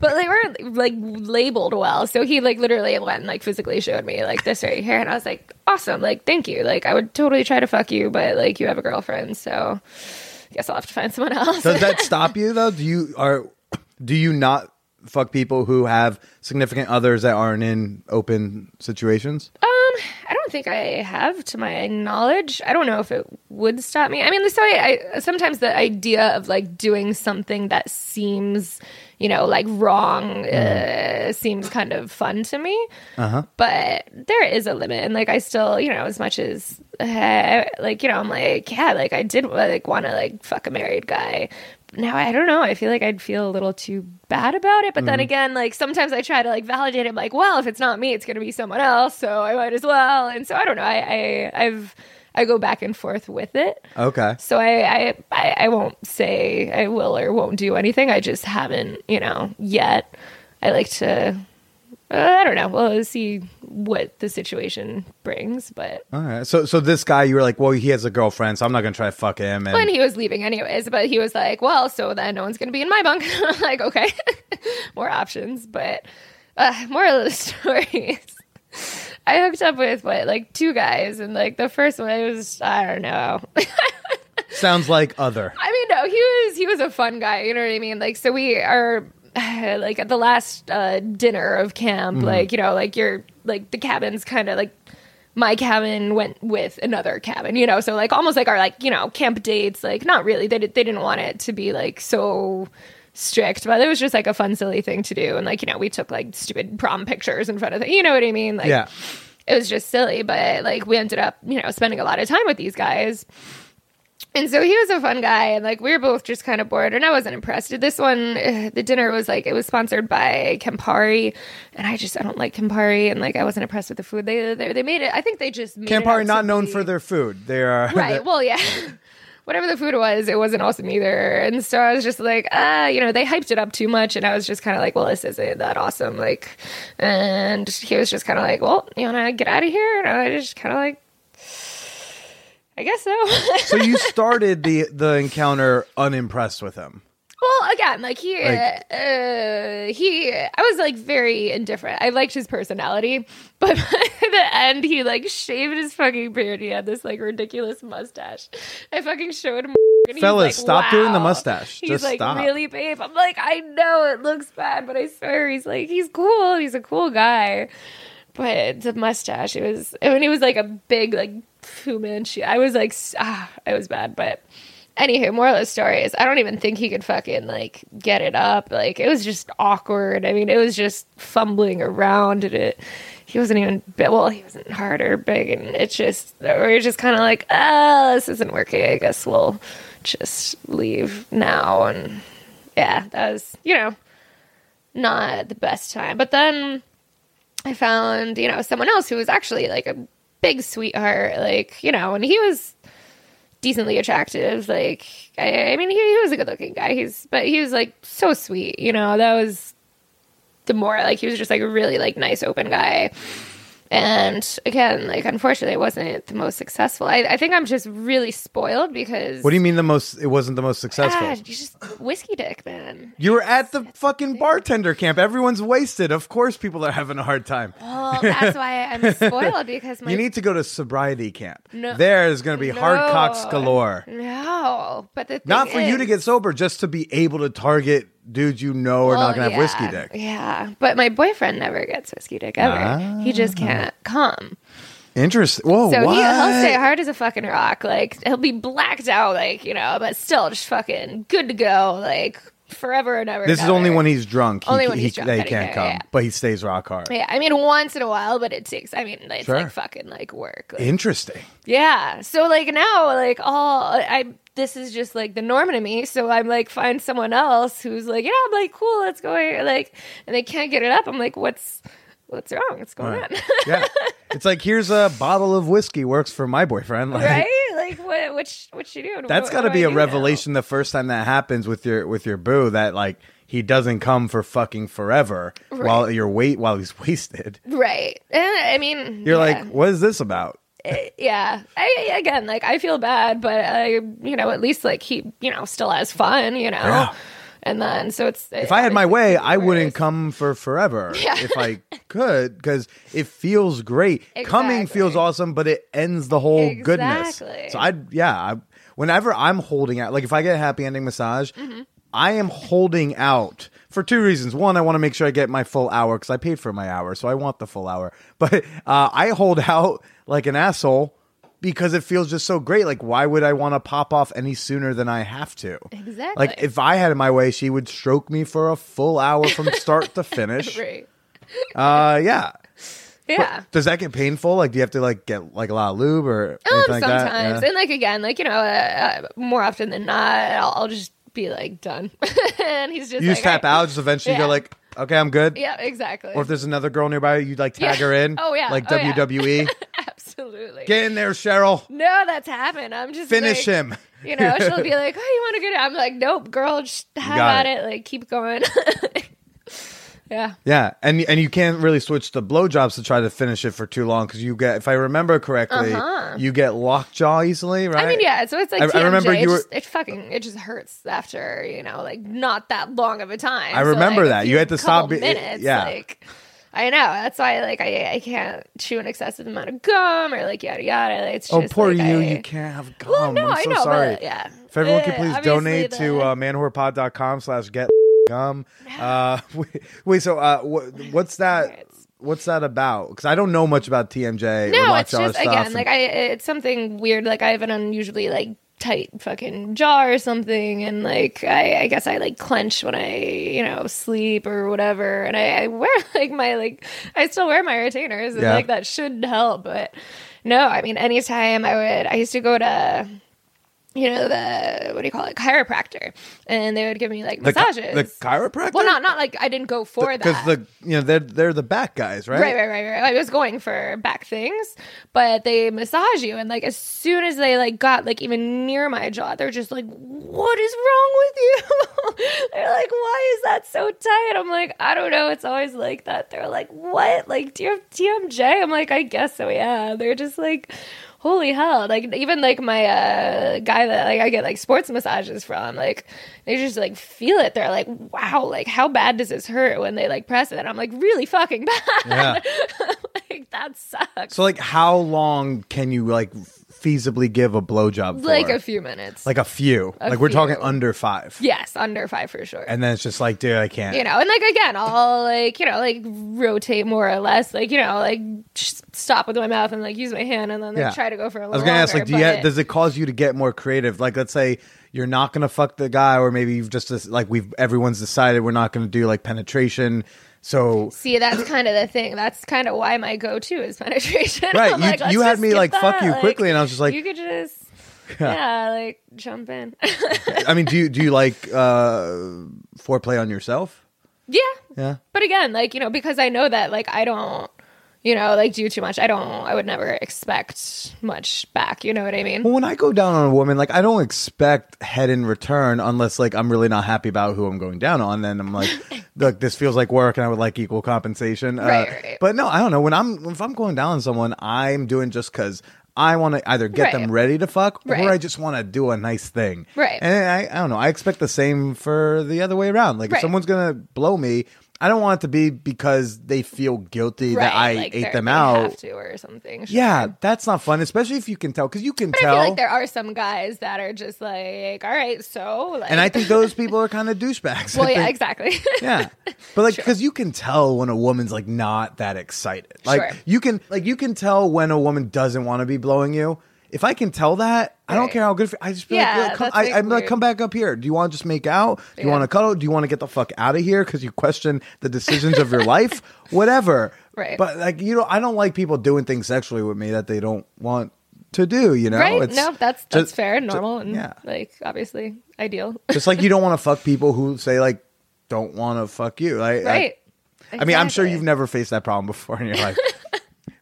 But they weren't like labeled well. So he like literally went and like physically showed me like this right here, and I was like, awesome, like thank you. Like I would totally try to fuck you, but like you have a girlfriend, so I guess I'll have to find someone else. Does that [LAUGHS] stop you though? Do you are do you not fuck people who have significant others that aren't in open situations? Um, I don't think I have, to my knowledge. I don't know if it would stop me. I mean, so I, I sometimes the idea of like doing something that seems, you know, like wrong uh, seems kind of fun to me. Uh-huh. But there is a limit, and like I still, you know, as much as uh, like you know, I'm like, yeah, like I did like want to like fuck a married guy. Now I don't know. I feel like I'd feel a little too bad about it, but then again, like sometimes I try to like validate it. Like, well, if it's not me, it's going to be someone else, so I might as well. And so I don't know. I, I I've I go back and forth with it. Okay. So I, I I I won't say I will or won't do anything. I just haven't, you know, yet. I like to. Uh, I don't know. We'll see what the situation brings, but All right. So so this guy you were like, well, he has a girlfriend, so I'm not gonna try to fuck him and when he was leaving anyways. But he was like, "Well, so then no one's gonna be in my bunk." [LAUGHS] I'm like, okay, [LAUGHS] more options. But uh, moral of the [LAUGHS] story is, I hooked up with what like two guys, and like the first one was I don't know. [LAUGHS] sounds like other. I mean, no, he was he was a fun guy. You know what I mean? Like, so we are [SIGHS] like at the last uh, dinner of camp. Like, you know, like you're like the cabin's kind of like my cabin went with another cabin. You know, so like almost like our like you know camp dates. Like, not really. They did, they didn't want it to be like so strict, but it was just like a fun, silly thing to do. And like you know, we took like stupid prom pictures in front of the. You know what I mean? Like, Yeah. it was just silly, but like we ended up, you know, spending a lot of time with these guys. and so he was a fun guy, and like we were both just kind of bored, and I wasn't impressed. This one, [SIGHS] the dinner was like it was sponsored by Campari, and I just I don't like Campari, and like I wasn't impressed with the food. They they, they made it. I think they just Campari not known be- for their food. They are right. [LAUGHS] Well, yeah. [LAUGHS] [LAUGHS] Whatever the food was, it wasn't awesome either. And so I was just like, ah, you know, they hyped it up too much. And I was just kind of like, well, this isn't that awesome. Like, and he was just kind of like, well, you want to get out of here? And I was just kind of like, I guess so. so you [LAUGHS] started the the encounter unimpressed with him. Well, again, like he, Like- uh, he, I was like very indifferent. I liked his personality, [LAUGHS] but by the end, he like shaved his fucking beard. He had this like ridiculous mustache. I fucking showed him. [LAUGHS] Fellas, like, stop doing the mustache. He's Just like stop. really babe. I'm like, I know it looks bad, but I swear he's like he's cool. He's a cool guy. But the mustache, it was when he was like a big like Fu Manchu. I was like, ah, it was bad. But anywho, moral of the story is, I don't even think he could fucking like get it up. Like it was just awkward. I mean, it was just fumbling around and it. He wasn't even well. He wasn't hard or big, and it's just we we're just kind of like, ah, this isn't working. I guess we'll just leave now. And yeah, that was you know not the best time. But then I found, you know, someone else who was actually like a big sweetheart, like, you know, and he was decently attractive. Like, I, I mean, he, he was a good looking guy. He's, but he was like so sweet, you know, that was the more like he was just like a really like nice open guy. And again, like unfortunately, it wasn't the most successful. I, I think I'm just really spoiled because What do you mean the most? It wasn't the most successful. God, you just whiskey dick, man. You were at the fucking bartender camp. Everyone's wasted. Of course, people are having a hard time. Well, that's why I'm [LAUGHS] spoiled because my You need to go to sobriety camp. No. There is going to be hard cocks galore. No, but the thing Not for you to get sober, just to be able to target dudes you know are Well, not going to have whiskey dick. Yeah, but my boyfriend never gets whiskey dick ever. He just can't come. Interesting. Whoa, So Ah. what? he, he'll stay hard as a fucking rock. Like he'll be blacked out, like you know, but still just fucking good to go, like forever and ever. this is only when he's drunk. He, Only when he, he's drunk that he he can't can, come, yeah. but he stays rock hard. Yeah, I mean, once in a while, but it takes. I mean, it's Sure. like fucking like work. Like, Interesting. Yeah. So like now, like all I this is just like the norm to me. So I'm like find someone else who's like, yeah, I'm like cool, let's go. Like, and they can't get it up. I'm like, what's what's wrong? What's going Right. on? Yeah. [LAUGHS] it's like here's a bottle of whiskey works for my boyfriend. Like, right? Like what? Which what you doing? That's got to be I a do now? revelation the first time that happens with your with your boo that like he doesn't come for fucking forever while you're wait while he's [LAUGHS] wasted. right? And I mean, You're yeah. like, what is this about? [LAUGHS] Yeah. I again, like I feel bad, but I, you know, at least like he, you know, still has fun, you know. Yeah. And then so it's If I had my way, I wouldn't come for forever [LAUGHS] Yeah. if I could because it feels great. Coming feels awesome, but it ends the whole goodness. So I, yeah, I, whenever I'm holding out, like if I get a happy ending massage, Mm-hmm. I am holding out for two reasons. One, I want to make sure I get my full hour because I paid for my hour, so I want the full hour. But uh, I hold [LAUGHS] out like an asshole because it feels just so great. Like, why would I want to pop off any sooner than I have to? Exactly. Like, if I had it my way, she would stroke me for a full hour from start to finish. [LAUGHS] right. Uh, yeah. Yeah. Does that get painful? Like, do you have to like get like a lot of lube or Um, like sometimes? Yeah. and like again, like you know, uh, uh, more often than not, I'll, I'll just be like done, [LAUGHS] and he's just You like, just tap "All right." out, just eventually Yeah. go like, okay, I'm good. Yeah, exactly. Or if there's another girl nearby, you'd like tag Yeah. her in. Oh, yeah. Like Oh, yeah. WWE. [LAUGHS] Absolutely. Get in there, Cheryl. no, that's happened. I'm just Finish like, him. You know, she'll be [LAUGHS] like, "Oh, you want to get it?" I'm like, "Nope, girl, just have at it. it. Like, keep going." [LAUGHS] yeah. Yeah, and and you can't really switch to blowjobs to try to finish it for too long because you get, if I remember correctly, Uh-huh. you get lockjaw easily, right? I mean, yeah. So it's like I- I TMJ. remember it you were- just, it fucking it just hurts after you know like not that long of a time. I So, remember like, a that. You few had to stop couple it- minutes. yeah. Like, I know. That's why like I I can't chew an excessive amount of gum or like yada yada. Like, It's Oh, just, poor like, you! I- You can't have gum. Well, no, I'm I know, sorry. but yeah. If everyone could Uh, please obviously donate to the- uh, manwhorepod.com slash get gum. [LAUGHS] Uh, [LAUGHS] wait, wait, so uh, what, what's that? What's that about? Because I don't know much about TMJ or No, it's just again like I it's something weird. Like I have an unusually like tight fucking jaw or something, and like I, I guess I like clench when I you know sleep or whatever, and I, I wear [LAUGHS] like my like I still wear my retainers, and Yeah. like that should help. But no, I mean anytime I would I used to go to you know, the what do you call it, chiropractor, and they would give me like The, chi- massages. the chiropractor. well, not not like I didn't go for that because the you know they're they're the back guys, right? Right, right, right, right. I was going for back things, but they massage you, and like as soon as they like got like even near my jaw, they're just like, "What is wrong with you?" [LAUGHS] they're like, "Why is that so tight?" I'm like, "I don't know. It's always like that." They're like, "What? Like, do you have TMJ?" I'm like, "I guess so. Yeah." They're just like. Holy hell! Like even like my uh, guy that like I get like sports massages from, like they just like feel it. They're like, "Wow! Like how bad does this hurt when they like press it?" And I'm like, "Really fucking bad." Yeah. [LAUGHS] like that sucks. So like, how long can you like feasibly give a blowjob for? like a few minutes. like a few. A like we're talking under five. yes, under five for sure. And then it's just like, dude, I can't. you know, and like again, I'll like you know like rotate more or less, like you know like stop with my mouth and like use my hand and then like, Yeah. try to go for a little. I was gonna ask, like, do you but- ha- does it cause you to get more creative? Like, let's say you're not gonna fuck the guy, or maybe you've just like we've everyone's decided we're not gonna do like penetration. So See, that's kind of the thing. That's kind of why my go-to is penetration. [LAUGHS] Right, you- like, you had me, like, fuck that. you quickly, and I was just like- you could just, [LAUGHS] yeah, like jump in. I mean, do you do you like uh foreplay on yourself? yeah, Yeah. but again, like you know, because I know that like I don't, you know, like do too much. I don't. I would never expect much back. You know what I mean? Well, when I go down on a woman, like I don't expect head in return unless like I'm really not happy about who I'm going down on. Then I'm like, [LAUGHS] look, this feels like work, and I would like equal compensation. Uh, Right, right. But no, I don't know. When I'm if I'm going down on someone, I'm doing just because I want to either get them ready to fuck, or Right. I just want to do a nice thing. Right. And I, I don't know. I expect the same for the other way around. Like if someone's gonna blow me. I don't want it to be because they feel guilty that I like ate them out. have to or something. sure. Yeah, that's not fun, especially if you can tell, because you can But tell. I feel like there are some guys that are just like, all right, so like, And I think those [LAUGHS] people are kind of douchebags. I well, [LAUGHS] yeah, think- exactly. [LAUGHS] yeah. But like, because you can tell when a woman's like not that excited. Like Sure. you can, like you can tell when a woman doesn't want to be blowing you. If I can tell that, I don't Right. care how good. I just be Yeah, like, come, that's, I, like, I'm like, weird. come back up here. Do you want to just make out? Do you Yeah. want to cuddle? Do you want to get the fuck out of here because you question the decisions of your [LAUGHS] life? Whatever. Right. But like, you know, I don't like people doing things sexually with me that they don't want to do. You know, right? It's no, that's that's just- fair, ju- normal, and yeah. like obviously ideal. Just like you don't want to fuck people who say like don't want to fuck you. Like, right. I mean, I'm sure Exactly. you've never faced that problem before in your life. [LAUGHS]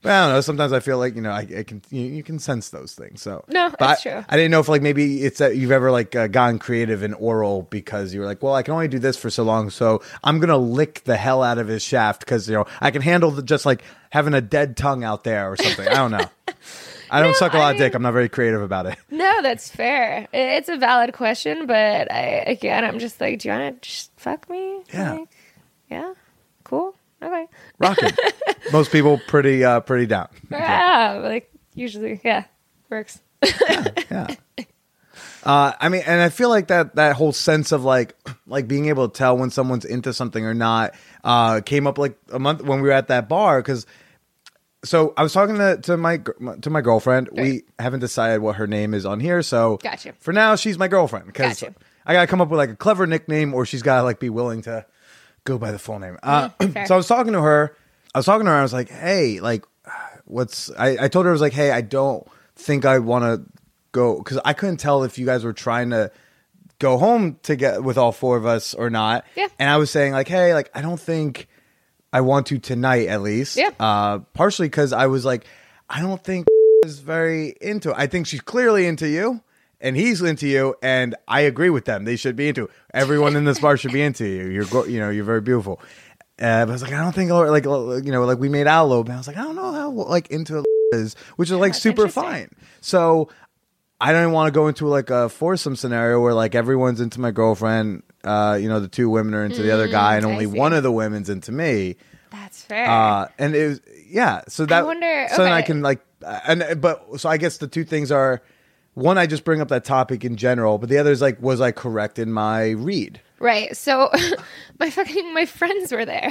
but I don't know. Sometimes I feel like you know I, I can you, you can sense those things. So No, But that's I, true. I didn't know if like maybe it's that you've ever like uh, gone creative in oral because you were like, well, I can only do this for so long, so I'm gonna lick the hell out of his shaft because you know I can handle the, just like having a dead tongue out there or something. I don't know. I don't [LAUGHS] No, suck a lot I of dick. I'm not very creative about it. No, that's fair. It's a valid question, but I again, I'm just like, do you want to just fuck me? Yeah. Like, yeah. Cool. Okay. Rocking. [LAUGHS] Most people pretty uh pretty down. Yeah. Like usually, yeah, works. yeah. Uh, I mean, and I feel like that that whole sense of like like being able to tell when someone's into something or not uh, came up like a month when we were at that bar because. So I was talking to, to my to my girlfriend. We haven't decided what her name is on here, so Gotcha. for now she's my girlfriend because Gotcha. I gotta come up with like a clever nickname, or she's gotta like be willing to go by the full name. Uh, [CLEARS THROAT] Mm, so I was talking to her. I was talking to her. I was like, "Hey, like, what's?" I, I told her I was like, "Hey, I don't think I want to go because I couldn't tell if you guys were trying to go home to get with all four of us or not." Yeah. And I was saying like, "Hey, like, I don't think I want to tonight, at least." Yeah. Uh, partially because I was like, I don't think [LAUGHS] is very into. It. I think she's clearly into you. And he's into you, and I agree with them. They should be into. Everyone in this bar should be into you. You're, go- you know, you're very beautiful. Uh, but I was like, I don't think, like, you know, like we made out a little bit. I was like, I don't know how like into it is, which is like that's super fine. So I don't want to go into like a foursome scenario where like everyone's into my girlfriend. Uh, you know, the two women are into the other guy, and Mm, I only see. one of the women's into me. That's fair. Uh, and it was yeah. So that wonder- So then I can like uh, and but so I guess the two things are one I just bring up that topic in general, but the other is like was I correct in my read? right. So [LAUGHS] my fucking my friends were there.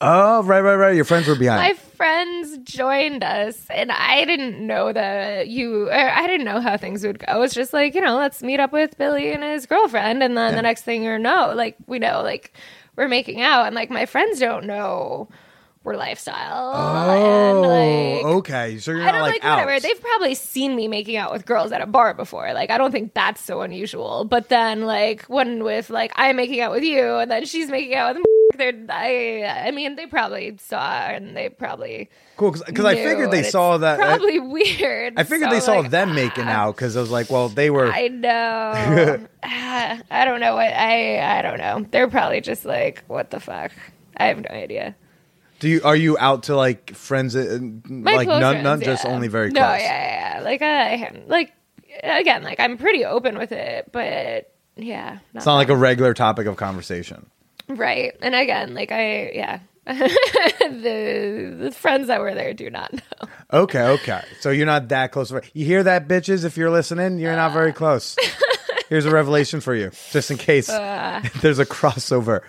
Oh right right right. Your friends were behind. my friends joined us and i didn't know that you or i didn't know how things would go it's just like you know let's meet up with billy and his girlfriend and then the next thing you know like we know like we're making out and like my friends don't know lifestyle. Oh, and, like, okay. So you're I not don't like, like, whatever. out. They've probably seen me making out with girls at a bar before. Like I don't think that's so unusual. But then like when with like I'm making out with you and then she's making out with [LAUGHS] they're I I mean they probably saw and they probably cool because I figured they saw that. I, probably weird. I figured So, they saw like, them making out because I was like, well, they were. I know. [LAUGHS] Ah, I don't know what I I don't know. They're probably just like what the fuck. I have no idea. Do you are you out to like friends? uh, like close none, friends, just yeah. only very no, close. yeah, yeah, yeah. Like I like again, like I'm pretty open with it, but yeah, It's not like a regular topic of conversation. right. And again, like I yeah. [LAUGHS] the the friends that were there do not know. Okay, okay. So you're not that close. You hear that, bitches? If you're listening, you're not very close. [LAUGHS] Here's a revelation for you, just in case Uh. [LAUGHS] there's a crossover.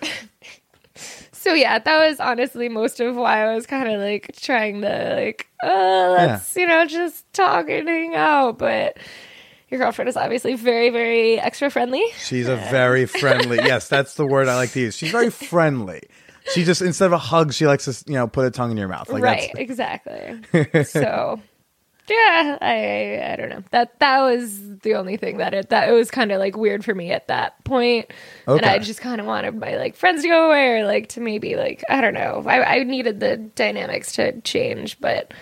So yeah, that was honestly most of why I was kind of like trying to like, uh, let's you know just talk and hang out. But your girlfriend is obviously very very extra friendly. She's a very friendly. [LAUGHS] Yes, that's the word I like to use. She's very friendly. She just instead of a hug, she likes to you know put a tongue in your mouth. Like right, exactly. [LAUGHS] so yeah, I I don't know. That that was the only thing that it that it was kind of like weird for me at that point. And I just kind of wanted my like friends to go away or like to maybe like I don't know. I I needed the dynamics to change, but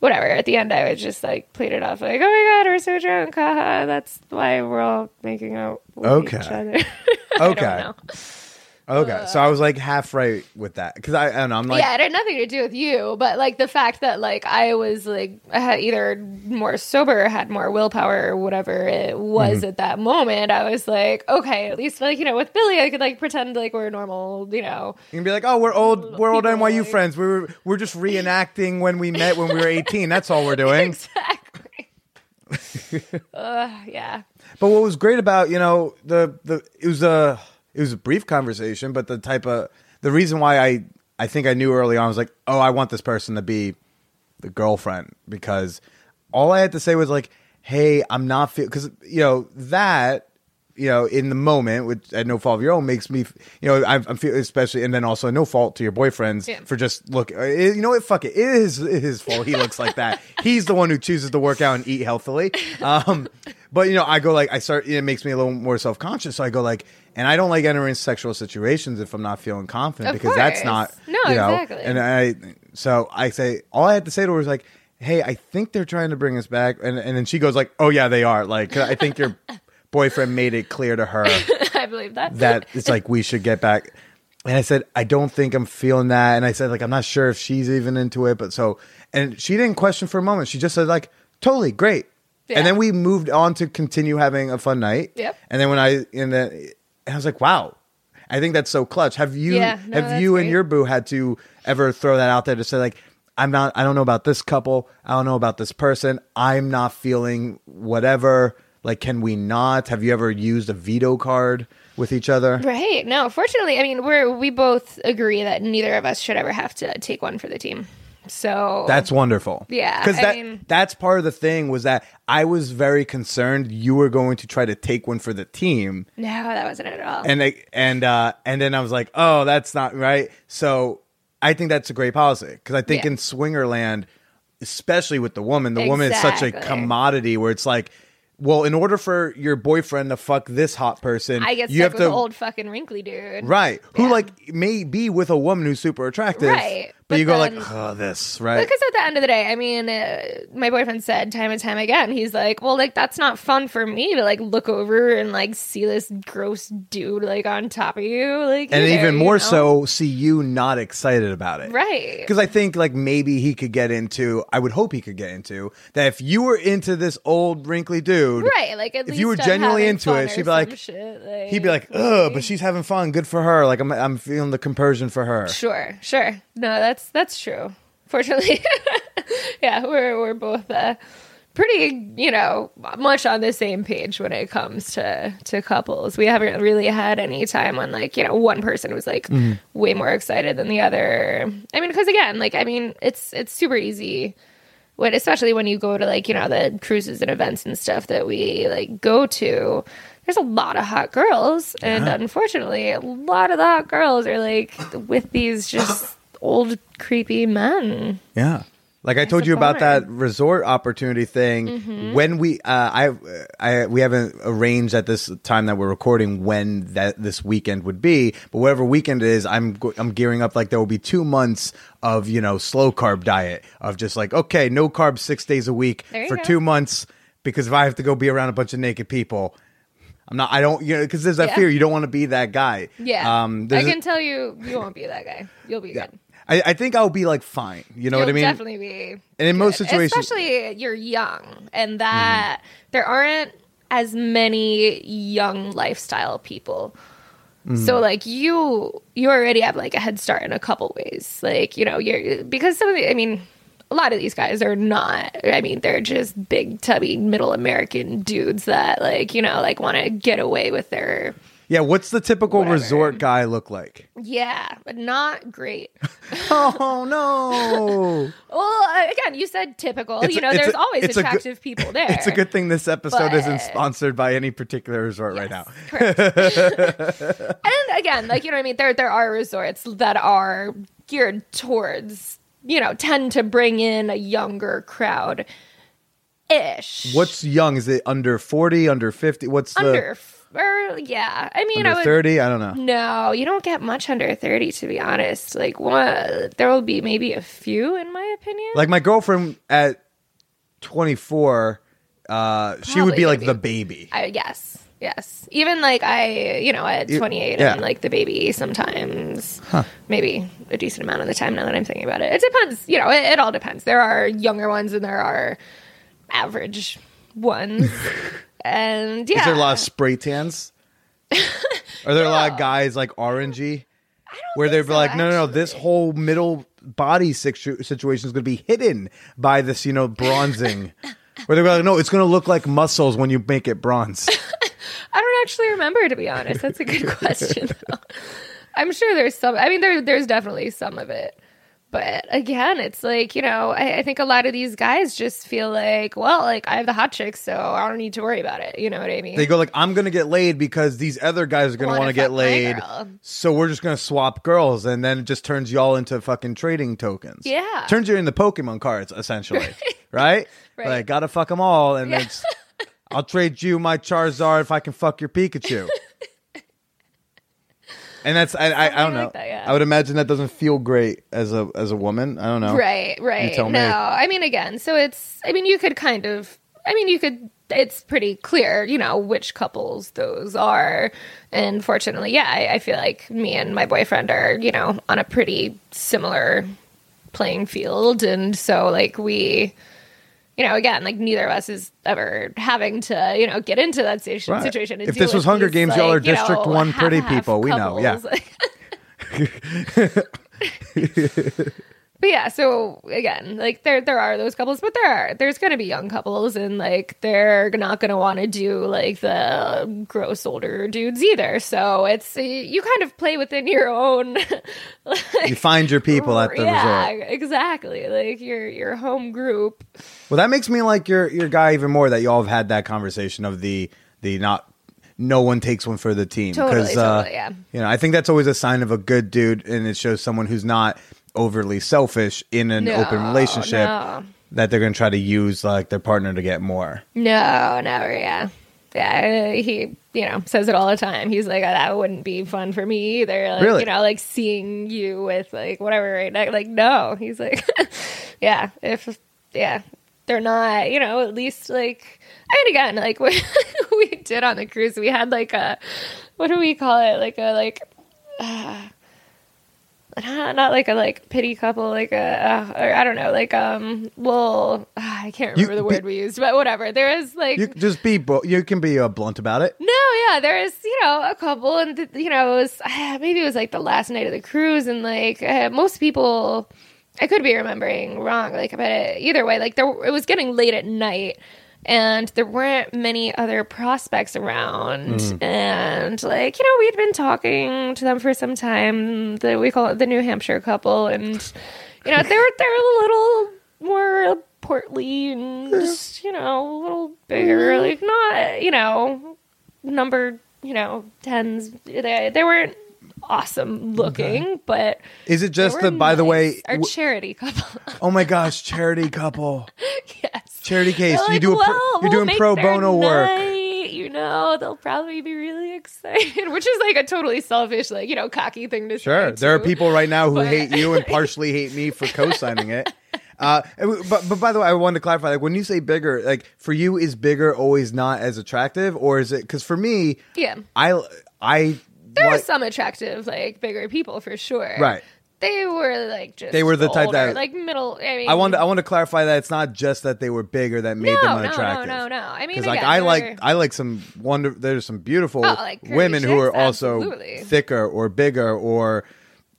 whatever. At the end I was just like played it off like, "Oh my god, we're so drunk. Haha, that's why we're all making out with Okay. each other." [LAUGHS] I Okay. Okay, so I was like half right with that because I, I don't know. I'm like, yeah, it had nothing to do with you, but like the fact that like I was like I had either more sober, had more willpower, or whatever it was Mm-hmm. at that moment. I was like, okay, at least like you know with Billy, I could like pretend like we're normal, you know. you can be like, oh, we're old, we're old NYU like- friends. We were we're just reenacting when we met when we were 18. That's all we're doing. [LAUGHS] Exactly. [LAUGHS] uh, yeah. But what was great about you know the the it was a it was a brief conversation, but the type of the reason why I I think I knew early on was like, oh, I want this person to be the girlfriend because all I had to say was like, hey, I'm not feel because you know that you know in the moment, which at no fault of your own, makes me you know I'm, I'm feel especially and then also no fault to your boyfriends Yeah. for just look. uh, You know what? Fuck it. It is his fault. He looks like that. [LAUGHS] He's the one who chooses to work out and eat healthily. Um, but you know, I go like I start. It makes me a little more self conscious. So I go like. And I don't like entering sexual situations if I'm not feeling confident Of because that's not No, you know. exactly. And I so I say all I had to say to her was like, "Hey, I think they're trying to bring us back," and and then she goes like, "Oh yeah, they are." Like I think your [LAUGHS] boyfriend made it clear to her [LAUGHS] I believe that. that it's like we should get back. And I said, I don't think I'm feeling that. And I said, like, I'm not sure if she's even into it. But so, and she didn't question for a moment. She just said, like, totally great. Yeah. And then we moved on to continue having a fun night. Yep. And then when I and then and I was like, wow, I think that's so clutch. Have you Yeah, no, have you and your boo had to ever throw that out there to say like, I'm not. I don't know about this couple. I don't know about this person. I'm not feeling whatever. Like, can we not? Have you ever used a veto card with each other? Right. No, fortunately, I mean, we're we both agree that neither of us should ever have to take one for the team. So That's wonderful. Yeah, because I that mean- that's part of the thing was that I was very concerned you were going to try to take one for the team, no, that wasn't it at all. and they, and uh, and then I was like, oh, that's not right. So I think that's a great policy because I think Yeah. in Swingerland, especially with the woman, the woman is such a commodity where it's like. Well, in order for your boyfriend to fuck this hot person, I get you stuck have with to old fucking wrinkly dude. right, who like may be with a woman who's super attractive, Right, But, but you go like, oh, this right, Because at the end of the day, I mean, uh, my boyfriend said time and time again, he's like, well, like, that's not fun for me to, like, look over and, like, see this gross dude, like, on top of you. Like, and either, even you more know? so see you not excited about it Right. because i think like maybe he could get into i would hope he could get into that if you were into this old wrinkly dude Right. Like, at if you were genuinely into it she'd be like shit, like, he'd be like ugh but she's having fun good for her like i'm, I'm feeling the compersion for her Sure, sure. No, that's that's true. Fortunately, [LAUGHS] yeah, we're we're both uh, pretty, you know, much on the same page when it comes to to couples. We haven't really had any time when like you know one person was like Mm-hmm. way more excited than the other. I mean, because again, like I mean, it's it's super easy. When, especially when you go to like you know the cruises and events and stuff that we like go to there's a lot of hot girls and unfortunately a lot of the hot girls are like with these just old creepy men. Yeah. Like I told you about that resort opportunity thing. Mm-hmm. When we, uh, I, I, we haven't arranged at this time that we're recording when that this weekend would be. But whatever weekend it is, I'm I'm gearing up. Like there will be two months of you know slow carb diet of just like okay, no carbs six days a week for go. two months because if I have to go be around a bunch of naked people. I'm not. I don't. You know, because there's that Yeah. fear. You don't want to be that guy. Yeah. Um. I there's a- can tell you, you won't be that guy. You'll be good. I, I think I'll be like fine. You know You'll what I mean? definitely be. And in most situations- especially you're young, and that Mm-hmm. there aren't as many young lifestyle people. Mm-hmm. So like you, you already have like a head start in a couple ways. Like you know, you're because some of the, I mean, a lot of these guys are not. I mean, they're just big, tubby, middle American dudes that like you know, like want to get away with their. Yeah. What's the typical Whatever. resort guy look like? Yeah, but not great. [LAUGHS] Oh no! [LAUGHS] Well, uh, again, you said typical. It's you know, there's a- always it's a good- attractive people there. [LAUGHS] It's a good thing this episode isn't sponsored by any particular resort right now. and again, like you know what I mean, there there are resorts that are geared towards, you know, tend to bring in a younger crowd ish. What's young? Is it under forty? Under fifty? What's under f- or yeah. I mean I under would thirty? I don't know. no, you don't get much under 30 to be honest. Like what there will be maybe a few in my opinion. Like my girlfriend at twenty four, uh, she would be like be- the baby. I yes. Yes. Even like I, you know, at 28 yeah. and like the baby sometimes. Maybe a decent amount of the time now that I'm thinking about it. It depends, you know, it, it all depends. There are younger ones and there are average ones. [LAUGHS] and yeah. Is there a lot of spray tans? [LAUGHS] Are there a lot of guys like orangey? Where they're so, like, no, no, no, this whole middle body situ- situation is going to be hidden by this, you know, bronzing. [LAUGHS] Where they're like, no, it's going to look like muscles when you make it bronze. [LAUGHS] I don't actually remember to be honest. That's a good question. though. I'm sure there's some I mean there there's definitely some of it. But again, it's like, you know, I, I think a lot of these guys just feel like, well, like I have the hot chicks, so I don't need to worry about it. You know what I mean? They go like, I'm going to get laid because these other guys are going to Wanna get laid. So we're just going to swap girls. And then it just turns you all into fucking trading tokens. Yeah. Turns you into Pokemon cards, essentially. [LAUGHS] right? Right. Like, got to fuck them all. And Yeah. I'll trade you my Charizard if I can fuck your Pikachu. [LAUGHS] And that's I, I, I don't know. like that, yeah. I would imagine that doesn't feel great as a as a woman. I don't know. Right, right. tell me. no, I mean, again, so it's, I mean, you could kind of, I mean, you could, it's pretty clear, you know, which couples those are. And fortunately, yeah, I, I feel like me and my boyfriend are, you know, on a pretty similar playing field. And so, like, we, you know, again, like neither of us is ever having to, you know, get into that situ- Right. situation. If this was Hunger these, Games, y'all are like, you District know, One pretty people. We know, yeah. [LAUGHS] [LAUGHS] [LAUGHS] But yeah, so again, like there there are those couples, but there are there's gonna be young couples, and like they're not gonna want to do like the gross older dudes either. So it's you kind of play within your own. [LAUGHS] You find your people at the yeah, resort. exactly. Like your your home group. Well, that makes me like your your guy even more. That y'all have had that conversation of the the not no one takes one for the team Totally, uh, totally, yeah. you know I think that's always a sign of a good dude, and it shows someone who's not overly selfish in an No, open relationship no. that they're going to try to use like their partner to get more. No, never. Yeah, yeah. He, you know, says it all the time. He's like, oh, that wouldn't be fun for me either. Like, Really? You know, like seeing you with like whatever right now. Like, no. He's like, [LAUGHS] yeah. If yeah, they're not. You know, at least like. And again, like [LAUGHS] what we did on the cruise, we had like a, what do we call it? Like a like. Uh, not, not like a like pity couple, like a uh, or I don't know, like um, well, [SIGHS] I can't You- remember the word we used, but whatever. There is like You just be you can be uh, blunt about it. no, yeah, there is you know a couple, and th- you know it was uh, [SIGHS] maybe it was like the last night of the cruise, and like uh, most people, I could be remembering wrong, like but uh, either way, like there it was getting late at night. And there weren't many other prospects around, hmm. and like you know, we'd been talking to them for some time. The we call it the New Hampshire couple, and you know, they were [LAUGHS] they're a little more portly and just, you know, a little bigger, mm-hmm. like not, you know, number, you know, tens. They, they weren't awesome looking, but Is it just the? By the way, nice. our w- charity couple. oh my gosh, charity couple, [LAUGHS] yes, charity case. They're you like, do a pro, "Well, you're we'll doing pro bono work. night, You know, they'll probably be really excited, [LAUGHS] which is like a totally selfish, like you know, cocky thing to say. Sure, there are people right now who But- hate you and partially hate me for [LAUGHS] co-signing it. Uh, but but by the way, I wanted to clarify. Like when you say bigger, like for you, is bigger always not as attractive, or is it? Because for me, Yeah, I I there are some attractive, like bigger people for sure. Right. They were like just They were the type older, that- like middle. I mean, I want to, I want to clarify that it's not just that they were bigger that made them no, no, unattractive. no, no. I mean, Because like again, I like I like some wonder. There's some beautiful Oh, like curvy women who are also Absolutely. thicker or bigger or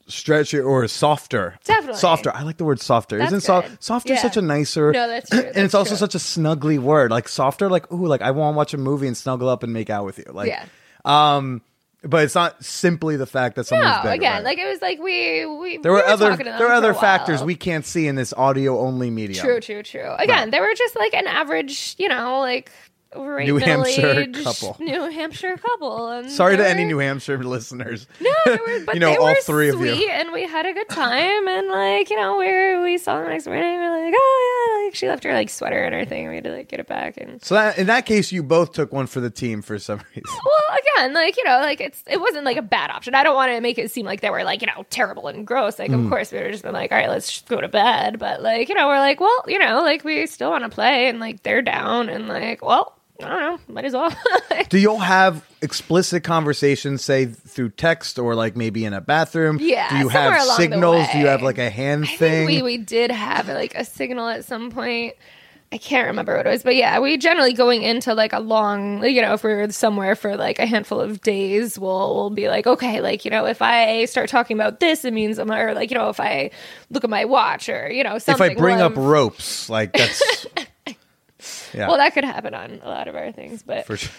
stretchier or softer. Definitely. softer. I like the word softer. That's Isn't soft? Softer Yeah. such a nicer? No, that's true. [CLEARS THROAT] and it's also true. such a snuggly word. Like softer. Like ooh, like I want to watch a movie and snuggle up and make out with you. Like Yeah. um, but it's not simply the fact that someone's no, again, right? like it was like we we there we were other talking to them there are other factors we can't see in this audio only medium. True, true, true. Again, they were just like an average, you know, like right New Hampshire couple. New Hampshire couple. And Sorry to they any New Hampshire listeners. No, they were, [LAUGHS] but You know, they all were three of you. sweet, and we had a good time. And like, you know, we we saw them next morning. We are like, oh yeah, like she left her like sweater and her thing. We had to like get it back. And So that, in that case, you both took one for the team for some [LAUGHS] reason. well, again, like you know, like it's it wasn't like a bad option. I don't want to make it seem like they were like you know terrible and gross. Like, Mm. of course, we were just been like, all right, let's just go to bed. But like, you know, we're like, well, you know, like we still want to play, and like they're down, and like, well, I don't know, might as well. [LAUGHS] Do y'all have explicit conversations, say through text or like maybe in a bathroom? Yeah, Do you have signals? Do you have like a hand I thing? we we did have like a signal at some point. I can't remember what it was, but yeah, we generally going into like a long, you know, if we're somewhere for like a handful of days, we'll we'll be like, okay, like you know, if I start talking about this, it means I'm, or like you know, if I look at my watch or you know, if. I bring we'll up ropes, like that's [LAUGHS] yeah. well, that could happen on a lot of our things, but for sure.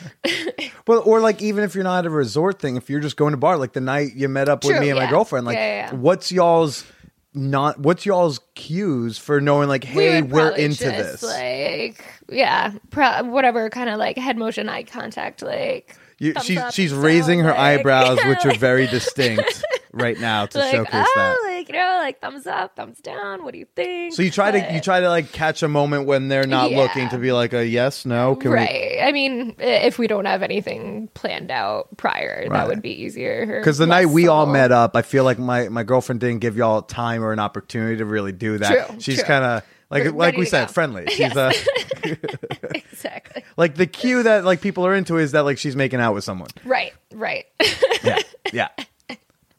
[LAUGHS] well, or like even if you're not at a resort thing, if you're just going to bar, like the night you met up with me and my girlfriend, like Yeah, yeah, yeah. what's y'all's not what's y'all's cues for knowing like, hey, we are into just, this? Like, yeah, pro- whatever kind of like head motion, eye contact, like. You, she, she's raising her like- eyebrows, Yeah, which are very [LAUGHS] distinct right now to like, showcase oh, that. like you know, like thumbs up, thumbs down. What do you think? So you try to you try to like catch a moment when they're not Yeah. looking to be like a yes, no, can we? right. I mean, if we don't have anything planned out prior, Right. that would be easier. Because the night we all met up, I feel like my my girlfriend didn't give y'all time or an opportunity to really do that. True, She's kind of like We're like we said, go. friendly. She's Yes. uh, [LAUGHS] exactly. [LAUGHS] [LAUGHS] like the cue that like people are into is that like she's making out with someone. Right. Right. Yeah, yeah,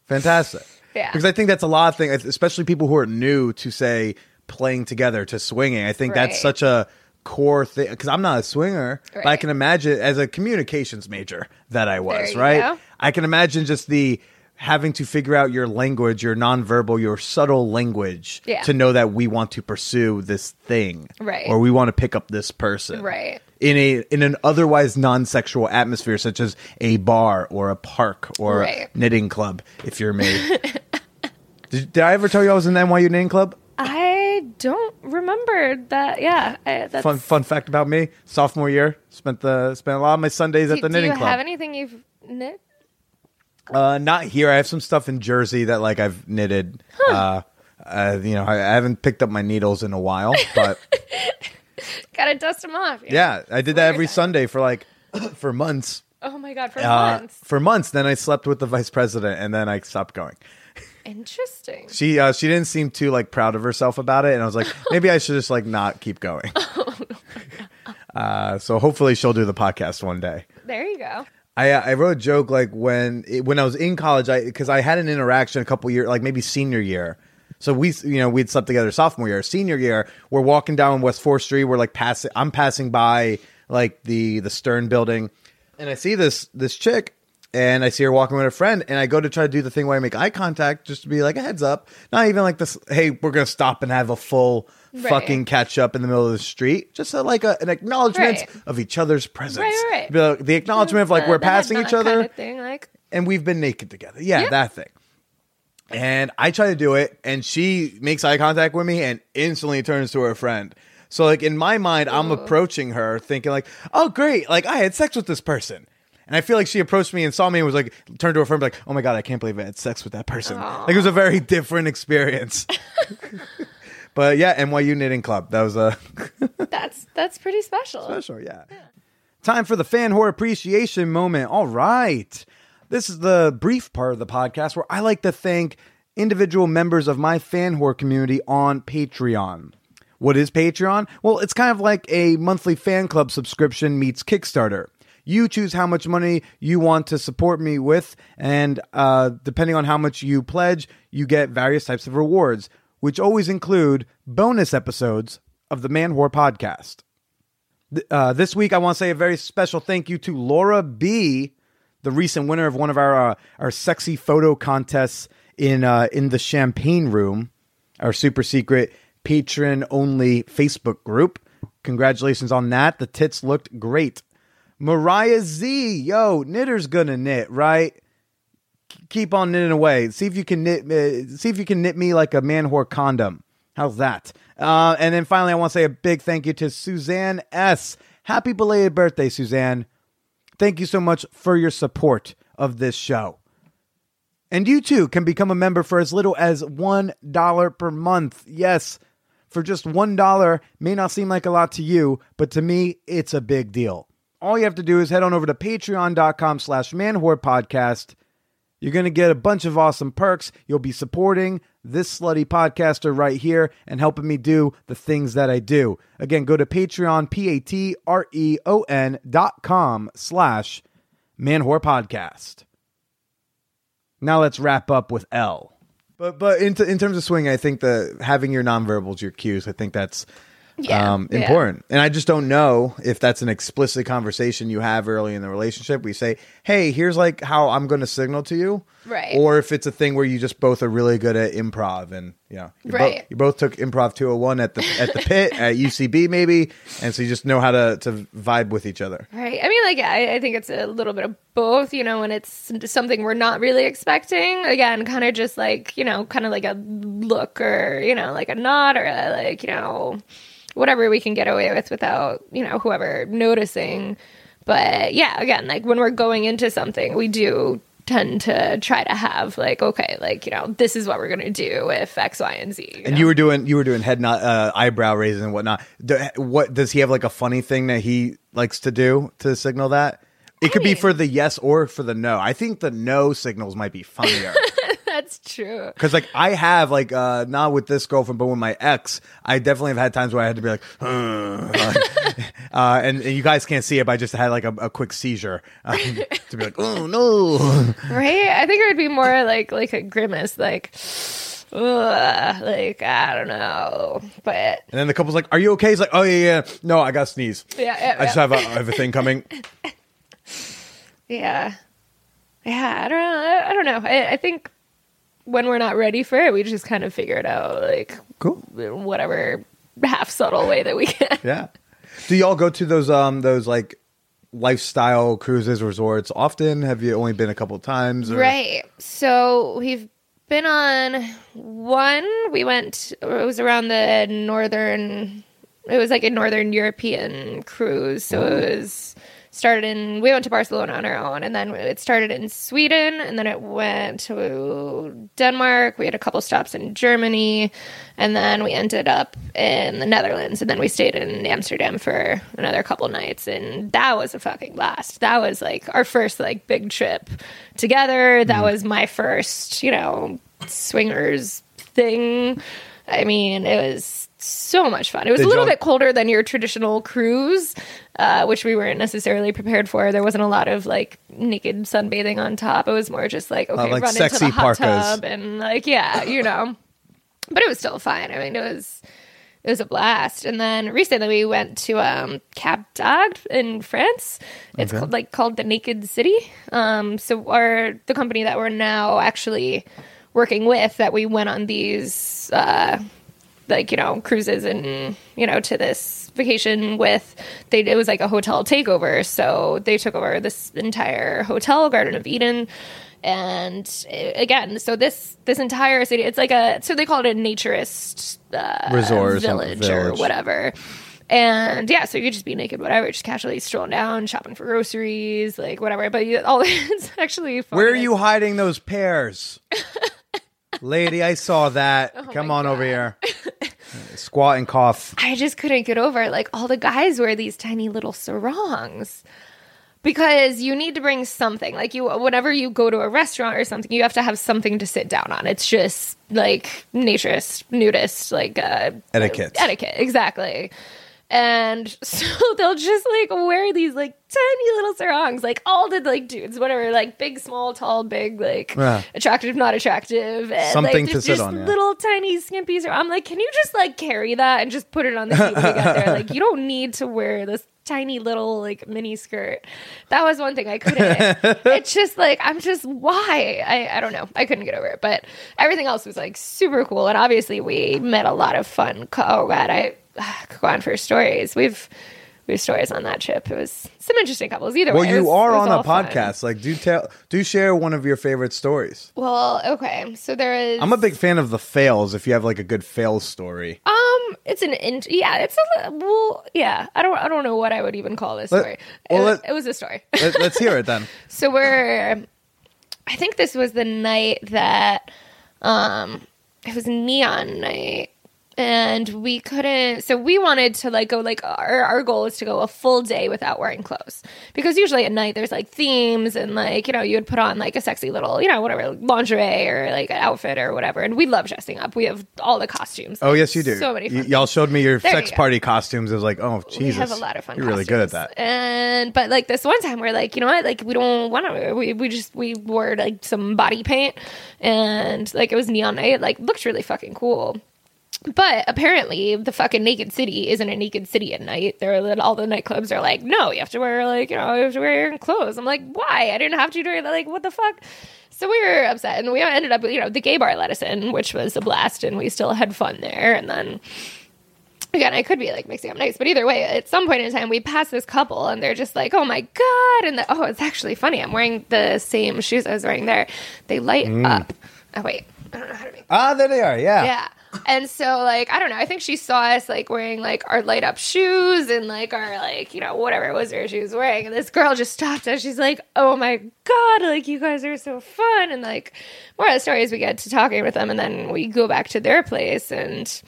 fantastic. [LAUGHS] Yeah. because I think that's a lot of things, especially people who are new to say playing together to swinging. I think that's such a core thing because I'm not a swinger, but I can imagine as a communications major that I was, right? go. I can imagine just the having to figure out your language, your nonverbal, your subtle language Yeah. to know that we want to pursue this thing, Right. Or we want to pick up this person, Right. In a in an otherwise non-sexual atmosphere, such as a bar or a park or Right. a knitting club, if you're me. [LAUGHS] did, did I ever tell you I was in the NYU knitting club? I don't remember that. Yeah. I, that's, Fun fun fact about me: sophomore year, spent the spent a lot of my Sundays at do, the do knitting you club. have anything you've knit? Uh, not here. I have some stuff in Jersey that like I've knitted. Uh, uh, you know, I, I haven't picked up my needles in a while, but [LAUGHS] Gotta dust them off. yeah, I did that every. Sunday for like [COUGHS] for months. Oh my god, for Uh, months. for months. Then I slept with the vice president, and then I stopped going. Interesting. She uh, she didn't seem too like proud of herself about it, and I was like, [LAUGHS] maybe I should just like not keep going. [LAUGHS] uh, so hopefully she'll do the podcast one day. There you go. I I wrote a joke like when it, when I was in college, I because I had an interaction a couple years, like maybe senior year. So we you know we'd slept together sophomore year, senior year. We're walking down West Fourth Street. We're like passing. I'm passing by like the the Stern building, and I see this this chick, and I see her walking with a friend, and I go to try to do the thing where I make eye contact just to be like a heads up, not even like this. Hey, we're gonna stop and have a full. Right. Fucking catch up in the middle of the street, just a, like a, an acknowledgement Right. of each other's presence. Right, right. The acknowledgement of like we're passing each other kind of thing, like and we've been naked together. Yeah, Yeah. that thing. And I try to do it, and she makes eye contact with me and instantly turns to her friend. So, like, in my mind, I'm approaching her thinking, like, oh, great, like, I had sex with this person. And I feel like she approached me and saw me and was like, turned to her friend, like, "Oh my god, I can't believe I had sex with that person." Like it was a very different experience. [LAUGHS] but yeah, NYU Knitting Club. That was a [LAUGHS] That's that's pretty special. special. Yeah. Time for the fanwhore appreciation moment. All right. This is the brief part of the podcast where I like to thank individual members of my fanwhore community on Patreon. What is Patreon? Well, it's kind of like a monthly fan club subscription meets Kickstarter. You choose how much money you want to support me with, and uh, depending on how much you pledge, you get various types of rewards, which always include bonus episodes of the Manwhore podcast. Uh, this week, I want to say a very special thank you to Laura B, the recent winner of one of our uh, our sexy photo contests in uh, in the Champagne Room, our super secret patron only Facebook group. Congratulations on that. The tits looked great. Mariah Z, yo, knitter's gonna knit, right? Keep on knitting away. See if you can knit. Uh, see if you can knit me like a man whore condom. How's that? Uh, and then finally, I want to say a big thank you to Suzanne S. Happy belated birthday, Suzanne! Thank you so much for your support of this show. And you too can become a member for as little as $1 per month. Yes, for just $1 may not seem like a lot to you, but to me, it's a big deal. All you have to do is head on over to patreon.com slash manwhorepodcast. You're going to get a bunch of awesome perks. You'll be supporting this slutty podcaster right here and helping me do the things that I do. Again, go to Patreon, P-A-T-R-E-O-N dot com slash manwhore podcast. Now let's wrap up with Elle. But but in, in terms of swing, I think the having your nonverbals, your cues, I think that's Yeah, um, yeah. important. And I just don't know if that's an explicit conversation you have early in the relationship. We say, "Hey, here's like how I'm going to signal to you," Right. Or if it's a thing where you just both are really good at improv, and you know, you, Right. both, you both took improv 201 at the at the pit at [LAUGHS] UCB maybe, and so you just know how to to vibe with each other. Right. I mean, like, yeah, I, I think it's a little bit of both, you know, when it's something we're not really expecting. Again, kind of just like, you know, kind of like a look or, you know, like a nod or a, like, you know, whatever we can get away with without, you know, whoever noticing. But yeah, again, like when we're going into something, we do tend to try to have like, okay, like, you know, this is what we're going to do if X, Y, and Z. And you were doing you were doing head not uh, eyebrow raising and whatnot. Do, what does he have like a funny thing that he likes to do to signal that? It could be for the yes or for the no. I think the no signals might be funnier. [LAUGHS] That's true. Because like I have like uh not with this girlfriend, but with my ex, I definitely have had times where I had to be like, "Uh," [LAUGHS] uh, and, and you guys can't see it, but I just had like a, a quick seizure um, [LAUGHS] to be like, oh no. [LAUGHS] Right? I think it would be more like like a grimace, like, ugh, like I don't know, but And then the couple's like, "Are you okay?" He's like, "Oh yeah, yeah. No, I got sneeze. yeah, yeah, I just yeah. have a, I have a thing coming." yeah, yeah. I don't know. I, I don't know. I, I think when we're not ready for it, we just kind of figure it out, like Cool. whatever half subtle way that we can. Yeah. Do y'all go to those um those like lifestyle cruises resorts often? Have you only been a couple times? Or? Right. So we've been on one. We went. It was around the northern. It was like a northern European cruise. So it was started in. We went to Barcelona on our own, and then it started in Sweden, and then it went to Denmark. We had a couple stops in Germany, and then we ended up in the Netherlands, and then we stayed in Amsterdam for another couple nights, and that was a fucking blast. That was like our first like big trip together. That mm-hmm. was my first, you know, swingers thing. I mean, it was so much fun. It was Did a little bit colder than your traditional cruise, uh, which we weren't necessarily prepared for. There wasn't a lot of like naked sunbathing on top. It was more just like okay, Uh, like run into sexy the hot parkas. tub and like yeah, you know. But it was still fine. I mean, it was it was a blast. And then recently we went to um, Cap d'Agde in France. It's Okay. called, like called the Naked City. Um, so our the company that we're now actually working with that we went on these uh, like you know cruises and you know to this vacation with they it was like a hotel takeover so they took over this entire hotel garden of eden and uh, again so this this entire city it's like a so they call it a naturist uh, Resort or village or whatever And yeah, so you could just be naked, whatever, just casually strolling down, shopping for groceries, like whatever. But you, all [LAUGHS] it's actually fun. Where are you hiding those pears? [LAUGHS] Lady, I saw that. Oh Come on over here. [LAUGHS] Squat and cough. I just couldn't get over like all the guys wear these tiny little sarongs because you need to bring something. Like you, whenever you go to a restaurant or something, you have to have something to sit down on. It's just like naturist, nudist, like uh, Etiquette. etiquette, exactly. And [LAUGHS] so they'll just like wear these like tiny little sarongs, like all the like dudes, whatever, like big, small, tall, big, like Yeah. attractive, not attractive, and, Something like, to just, sit on, yeah. Little tiny skimpies. sarong. I'm like, can you just like carry that and just put it on the seat? [LAUGHS] Like, you don't need to wear this tiny little like mini skirt. That was one thing I couldn't. [LAUGHS] it's just like I'm just why I I don't know. I couldn't get over it, but everything else was like super cool, and obviously we met a lot of fun. co- Oh god, I [SIGHS] go on for stories. We've we have stories on that trip. It was some interesting couples. Either Well, way, it you are on a all fun. podcast. Like, do tell, do share one of your favorite stories. Well, okay, so there is. I'm a big fan of the fails. If you have like a good fail story, Um, it's an in- yeah, it's a well, yeah. I don't I don't know what I would even call this Let- story. well, it, let- it was a story. [LAUGHS] Let, let's hear it then. [LAUGHS] so we're, I think this was the night that, um, it was neon night. And we couldn't, so we wanted to like go like our our goal is to go a full day without wearing clothes because usually at night there's like themes and like you know you would put on like a sexy little you know whatever lingerie or like an outfit or whatever and we love dressing up. We have all the costumes. Oh yes, you do. So many. Y- y'all showed me your There you sex go. party costumes. It was like, oh Jesus, we have a lot of fun. You're really good at that. And but like this one time, we're like, you know what? Like we don't want to. We we just we wore like some body paint, and like it was neon night. Like looked really fucking cool. But apparently, the fucking naked city isn't a naked city at night. There, are all the nightclubs are like, no, you have to wear like you know, you have to wear your clothes. I'm like, why? I didn't have to do it. Like, what the fuck? So we were upset, and we ended up, you know, the gay bar let us in, which was a blast, and we still had fun there. And then again, I could be like mixing up nights, but either way, at some point in time, we pass this couple and they're just like, "Oh my god!" And the, oh, it's actually funny. I'm wearing the same shoes I was wearing there. They light Mm. up. Oh wait, I don't know how to make. Ah, there they are. Yeah. Yeah. And so like I don't know, I think she saw us like wearing like our light up shoes and like our like, you know, whatever it was her she was wearing. And this girl just stopped us. She's like, Oh my God, like you guys are so fun and like more of the stories we get to talking with them and then we go back to their place and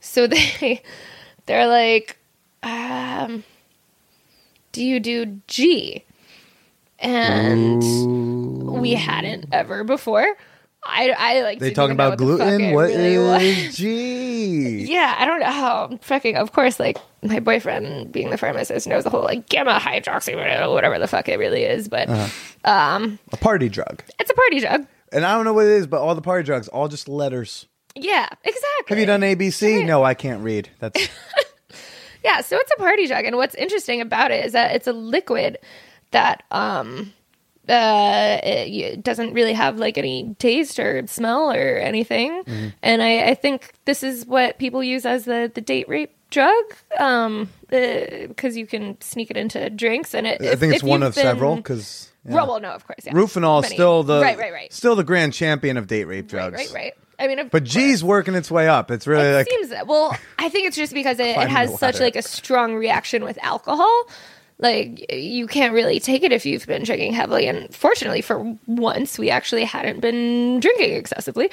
so [LAUGHS] they they're like, um do you do G? And we hadn't ever before. I, I like They talking about what the fuck gluten? What really was. G? [LAUGHS] Yeah, I don't know how fucking. Of course, like my boyfriend, being the pharmacist, knows the whole like gamma hydroxy, whatever the fuck it really is. But Uh-huh. A party drug. it's a party drug. And I don't know what it is, but all the party drugs, all just letters. Yeah, exactly. Have you done ABC? No, I can't read. That's [LAUGHS] Yeah, so it's a party drug, and what's interesting about it is that it's a liquid that um uh it, doesn't really have like any taste or smell or anything, Mm-hmm. and I, I think this is what people use as the the date rape drug um because you can sneak it into drinks and it I think it's one of several been- because Well, well, no, of course, yeah. Rufinol Many. still the right, right, right, still the grand champion of date rape drugs. right, right. I mean, of But. G's working its way up. It's really It like seems that. Well, I think it's just because it, it has such like a strong reaction with alcohol. Like you can't really take it if you've been drinking heavily. And fortunately, for once, we actually hadn't been drinking excessively.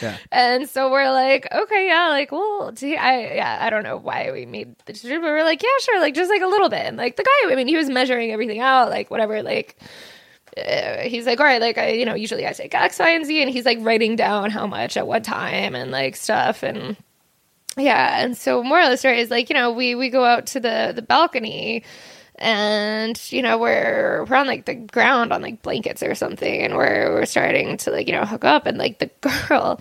yeah. [LAUGHS] and so we're like, okay, yeah, like, well, gee, I yeah, I don't know why we made the decision, but we're like, yeah, sure, like just like a little bit. And like the guy, I mean, he was measuring everything out, like whatever, like uh, he's like, all right, like I, you know, usually I take X, Y, and Z, and he's like writing down how much at what time and like stuff, and yeah, and so moral of the story is like, you know, we we go out to the the balcony, and you know we're we're on like the ground on like blankets or something, and we're we're starting to like you know hook up, and like the [LAUGHS] girl.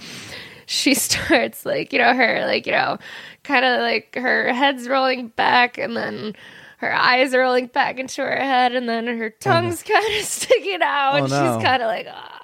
She starts like you know her like you know kind of like her head's rolling back and then her eyes are rolling back into her head and then her tongue's [LAUGHS] kind of sticking out Oh, and no. she's kind of like ah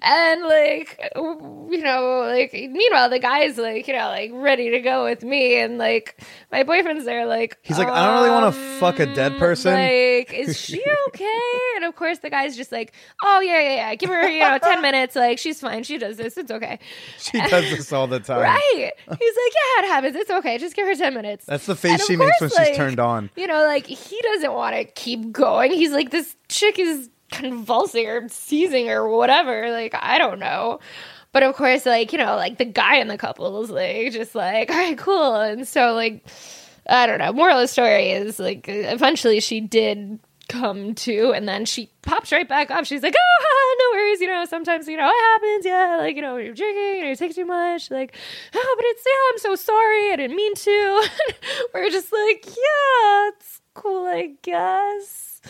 And like, you know, like meanwhile, the guy's like, you know, like ready to go with me, and like my boyfriend's there, like He's like, I don't really want to um, fuck a dead person. Like, [LAUGHS] is she okay? and of course, the guy's just like, oh yeah, yeah, yeah. Give her, you know, ten [LAUGHS] minutes. Like, she's fine. She does this. It's okay. she does this all the time. Right? He's like, yeah, it happens. It's okay. Just give her ten minutes. That's the face she makes when course, she's turned on. You know, like he doesn't want to keep going. He's like, this chick is convulsing or seizing or whatever. Like, I don't know. But of course, like, you know, like the guy in the couple is like, just like, all right, cool. And so, like, I don't know. Moral of the story is like, eventually she did come to, and then she pops right back up. She's like, oh, no worries. You know, sometimes, you know, it happens. Yeah. Like, you know, you're drinking or you take too much. Like, oh, but it's, yeah, I'm so sorry. I didn't mean to. [LAUGHS] We're just like, yeah, it's cool, I guess.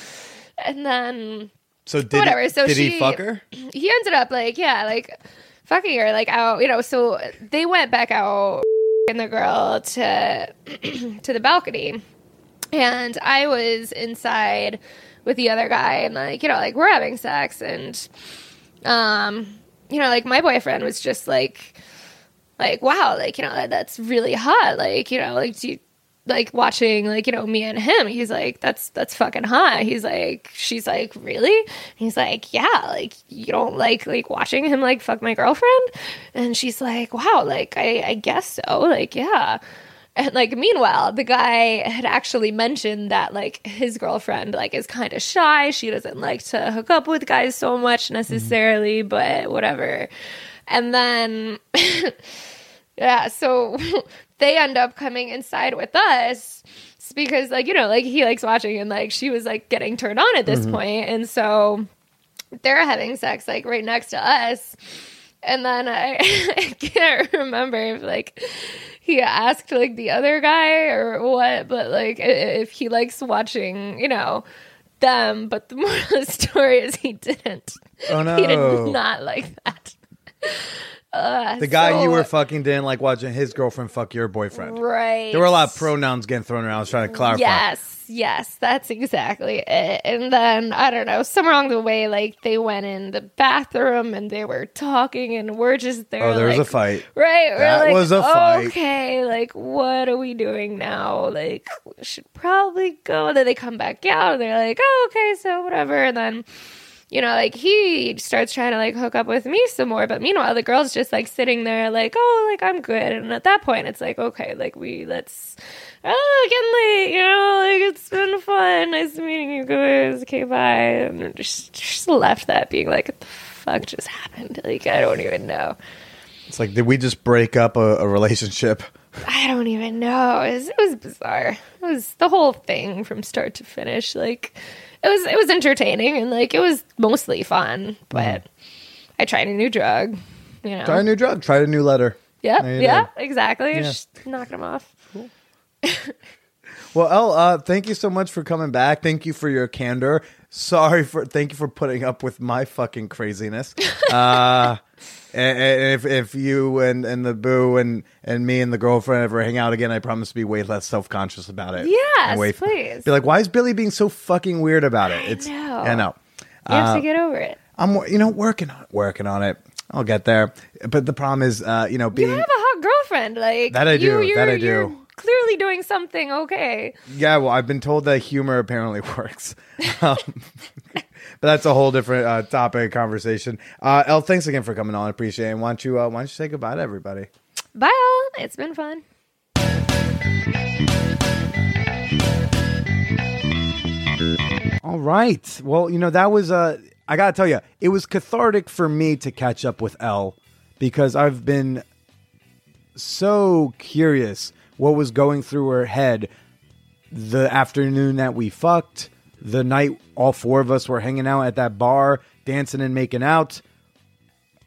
And then So did Whatever, He, so did he she- fuck her? [CLEARS THROAT] he ended up like yeah like fucking her like out you know so they went back out [CLEARS THROAT] and the girl to [CLEARS THROAT] to the balcony and i was inside with the other guy and like you know like we're having sex and um you know like my boyfriend was just like like wow like you know that, that's really hot like you know like do you like watching like you know me and him he's like that's that's fucking hot. He's like she's like really? He's like yeah like you don't like like watching him like fuck my girlfriend? And she's like wow like i i guess so like yeah. And like meanwhile the guy had actually mentioned that like his girlfriend like is kind of shy. She doesn't like to hook up with guys so much mm-hmm. necessarily but whatever. And then [LAUGHS] yeah so [LAUGHS] they end up coming inside with us because like you know like he likes watching and like she was like getting turned on at this mm-hmm. point, and so they're having sex like right next to us. And then I, [LAUGHS] I can't remember if like he asked like the other guy or what but like if he likes watching you know them. But the moral of the story is he didn't. Oh no. he did not like that uh, [LAUGHS] The guy you were fucking didn't like watching his girlfriend fuck your boyfriend. right There were a lot of pronouns getting thrown around. I was trying to clarify. Yes, yes, that's exactly it. And then I don't know, somewhere along the way, like they went in the bathroom and they were talking, and we're just there. Oh, there was a fight. Right, we're That like, was a fight. Okay, like what are we doing now? Like we should probably go. And then they come back out, and they're like, oh, okay, so whatever. And then you know, like he starts trying to like hook up with me some more. But meanwhile, the girl's just like sitting there, like, oh, like I'm good. And at that point, it's like, okay, like we let's, oh, getting late, you know, like it's been fun. Nice meeting you guys. Okay, bye. And just, just left that being like, what the fuck just happened? Like, I don't even know. It's like, did we just break up a, a relationship? I don't even know. It was, it was bizarre. It was the whole thing from start to finish. Like it was it was entertaining and like it was mostly fun, but I tried a new drug. You know. Try a new drug. Try a new letter. Yep. You Yeah. Exactly. Yeah. Just knock them off. Well, Elle, uh, thank you so much for coming back. Thank you for your candor. Sorry for thank you for putting up with my fucking craziness. [LAUGHS] uh, and, and if if you and, and the boo and, and me and the girlfriend ever hang out again, I promise to be way less self conscious about it. Yes, way- please. Be like, why is Billy being so fucking weird about it? It's know. I know. You have Uh, to get over it. I'm you know working on working on it. I'll get there. But the problem is, uh, you know, being You have a hot girlfriend Like That I do, You, you're, that I do. Clearly doing something okay. Yeah, well, I've been told that humor apparently [LAUGHS] works. Um, [LAUGHS] that's a whole different uh, topic conversation. Uh, Elle, thanks again for coming on. I appreciate it. And why don't you uh, why don't you say goodbye to everybody? Bye all. It's been fun. All right. Well, you know that was uh, I gotta tell you, it was cathartic for me to catch up with Elle because I've been so curious what was going through her head the afternoon that we fucked, the night all four of us were hanging out at that bar, dancing and making out.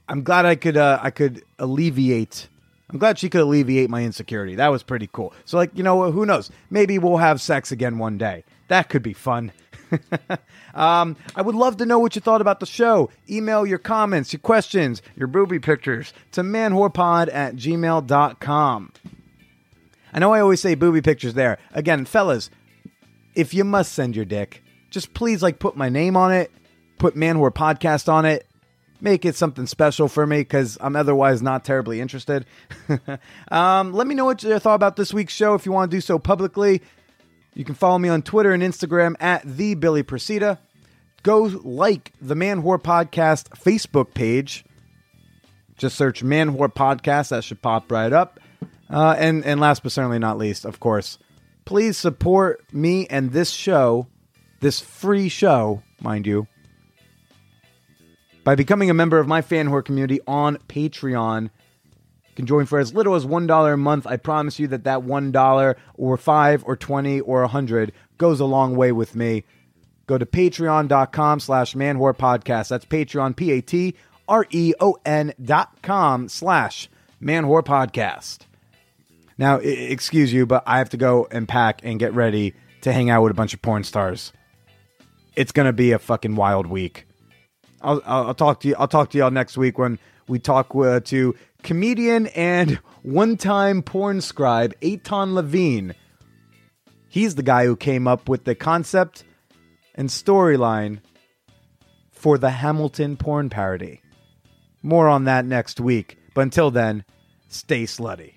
I'm glad I could uh, I could alleviate. I'm glad she could alleviate my insecurity. That was pretty cool. So like, you know, who knows? Maybe we'll have sex again one day. That could be fun. [LAUGHS] um, I would love to know what you thought about the show. Email your comments, your questions, your booby pictures to manwhorepod at gmail.com. I know I always say booby pictures there. Again, fellas, if you must send your dick, just please like put my name on it, put Manwhore Podcast on it, make it something special for me because I'm otherwise not terribly interested. [LAUGHS] um, let me know what you thought about this week's show if you want to do so publicly. You can follow me on Twitter and Instagram at the Billy Procida. Go like the Manwhore Podcast Facebook page. Just search Manwhore Podcast. That should pop right up. Uh, and and last but certainly not least, of course, please support me and this show, this free show, mind you, by becoming a member of my fanwhore community on Patreon. You can join for as little as $1 a month. I promise you that that $1 or 5 or 20 or 100 goes a long way with me. Go to patreon.com slash manwhore podcast. That's Patreon, P A T R E O N dot com slash manwhore podcast. Now, excuse you, but I have to go and pack and get ready to hang out with a bunch of porn stars. It's gonna be a fucking wild week. I'll, I'll, talk to you. I'll talk to y'all next week when we talk uh, to comedian and one-time porn scribe Eitan Levine. He's the guy who came up with the concept and storyline for the Hamilton porn parody. More on that next week. But until then, stay slutty.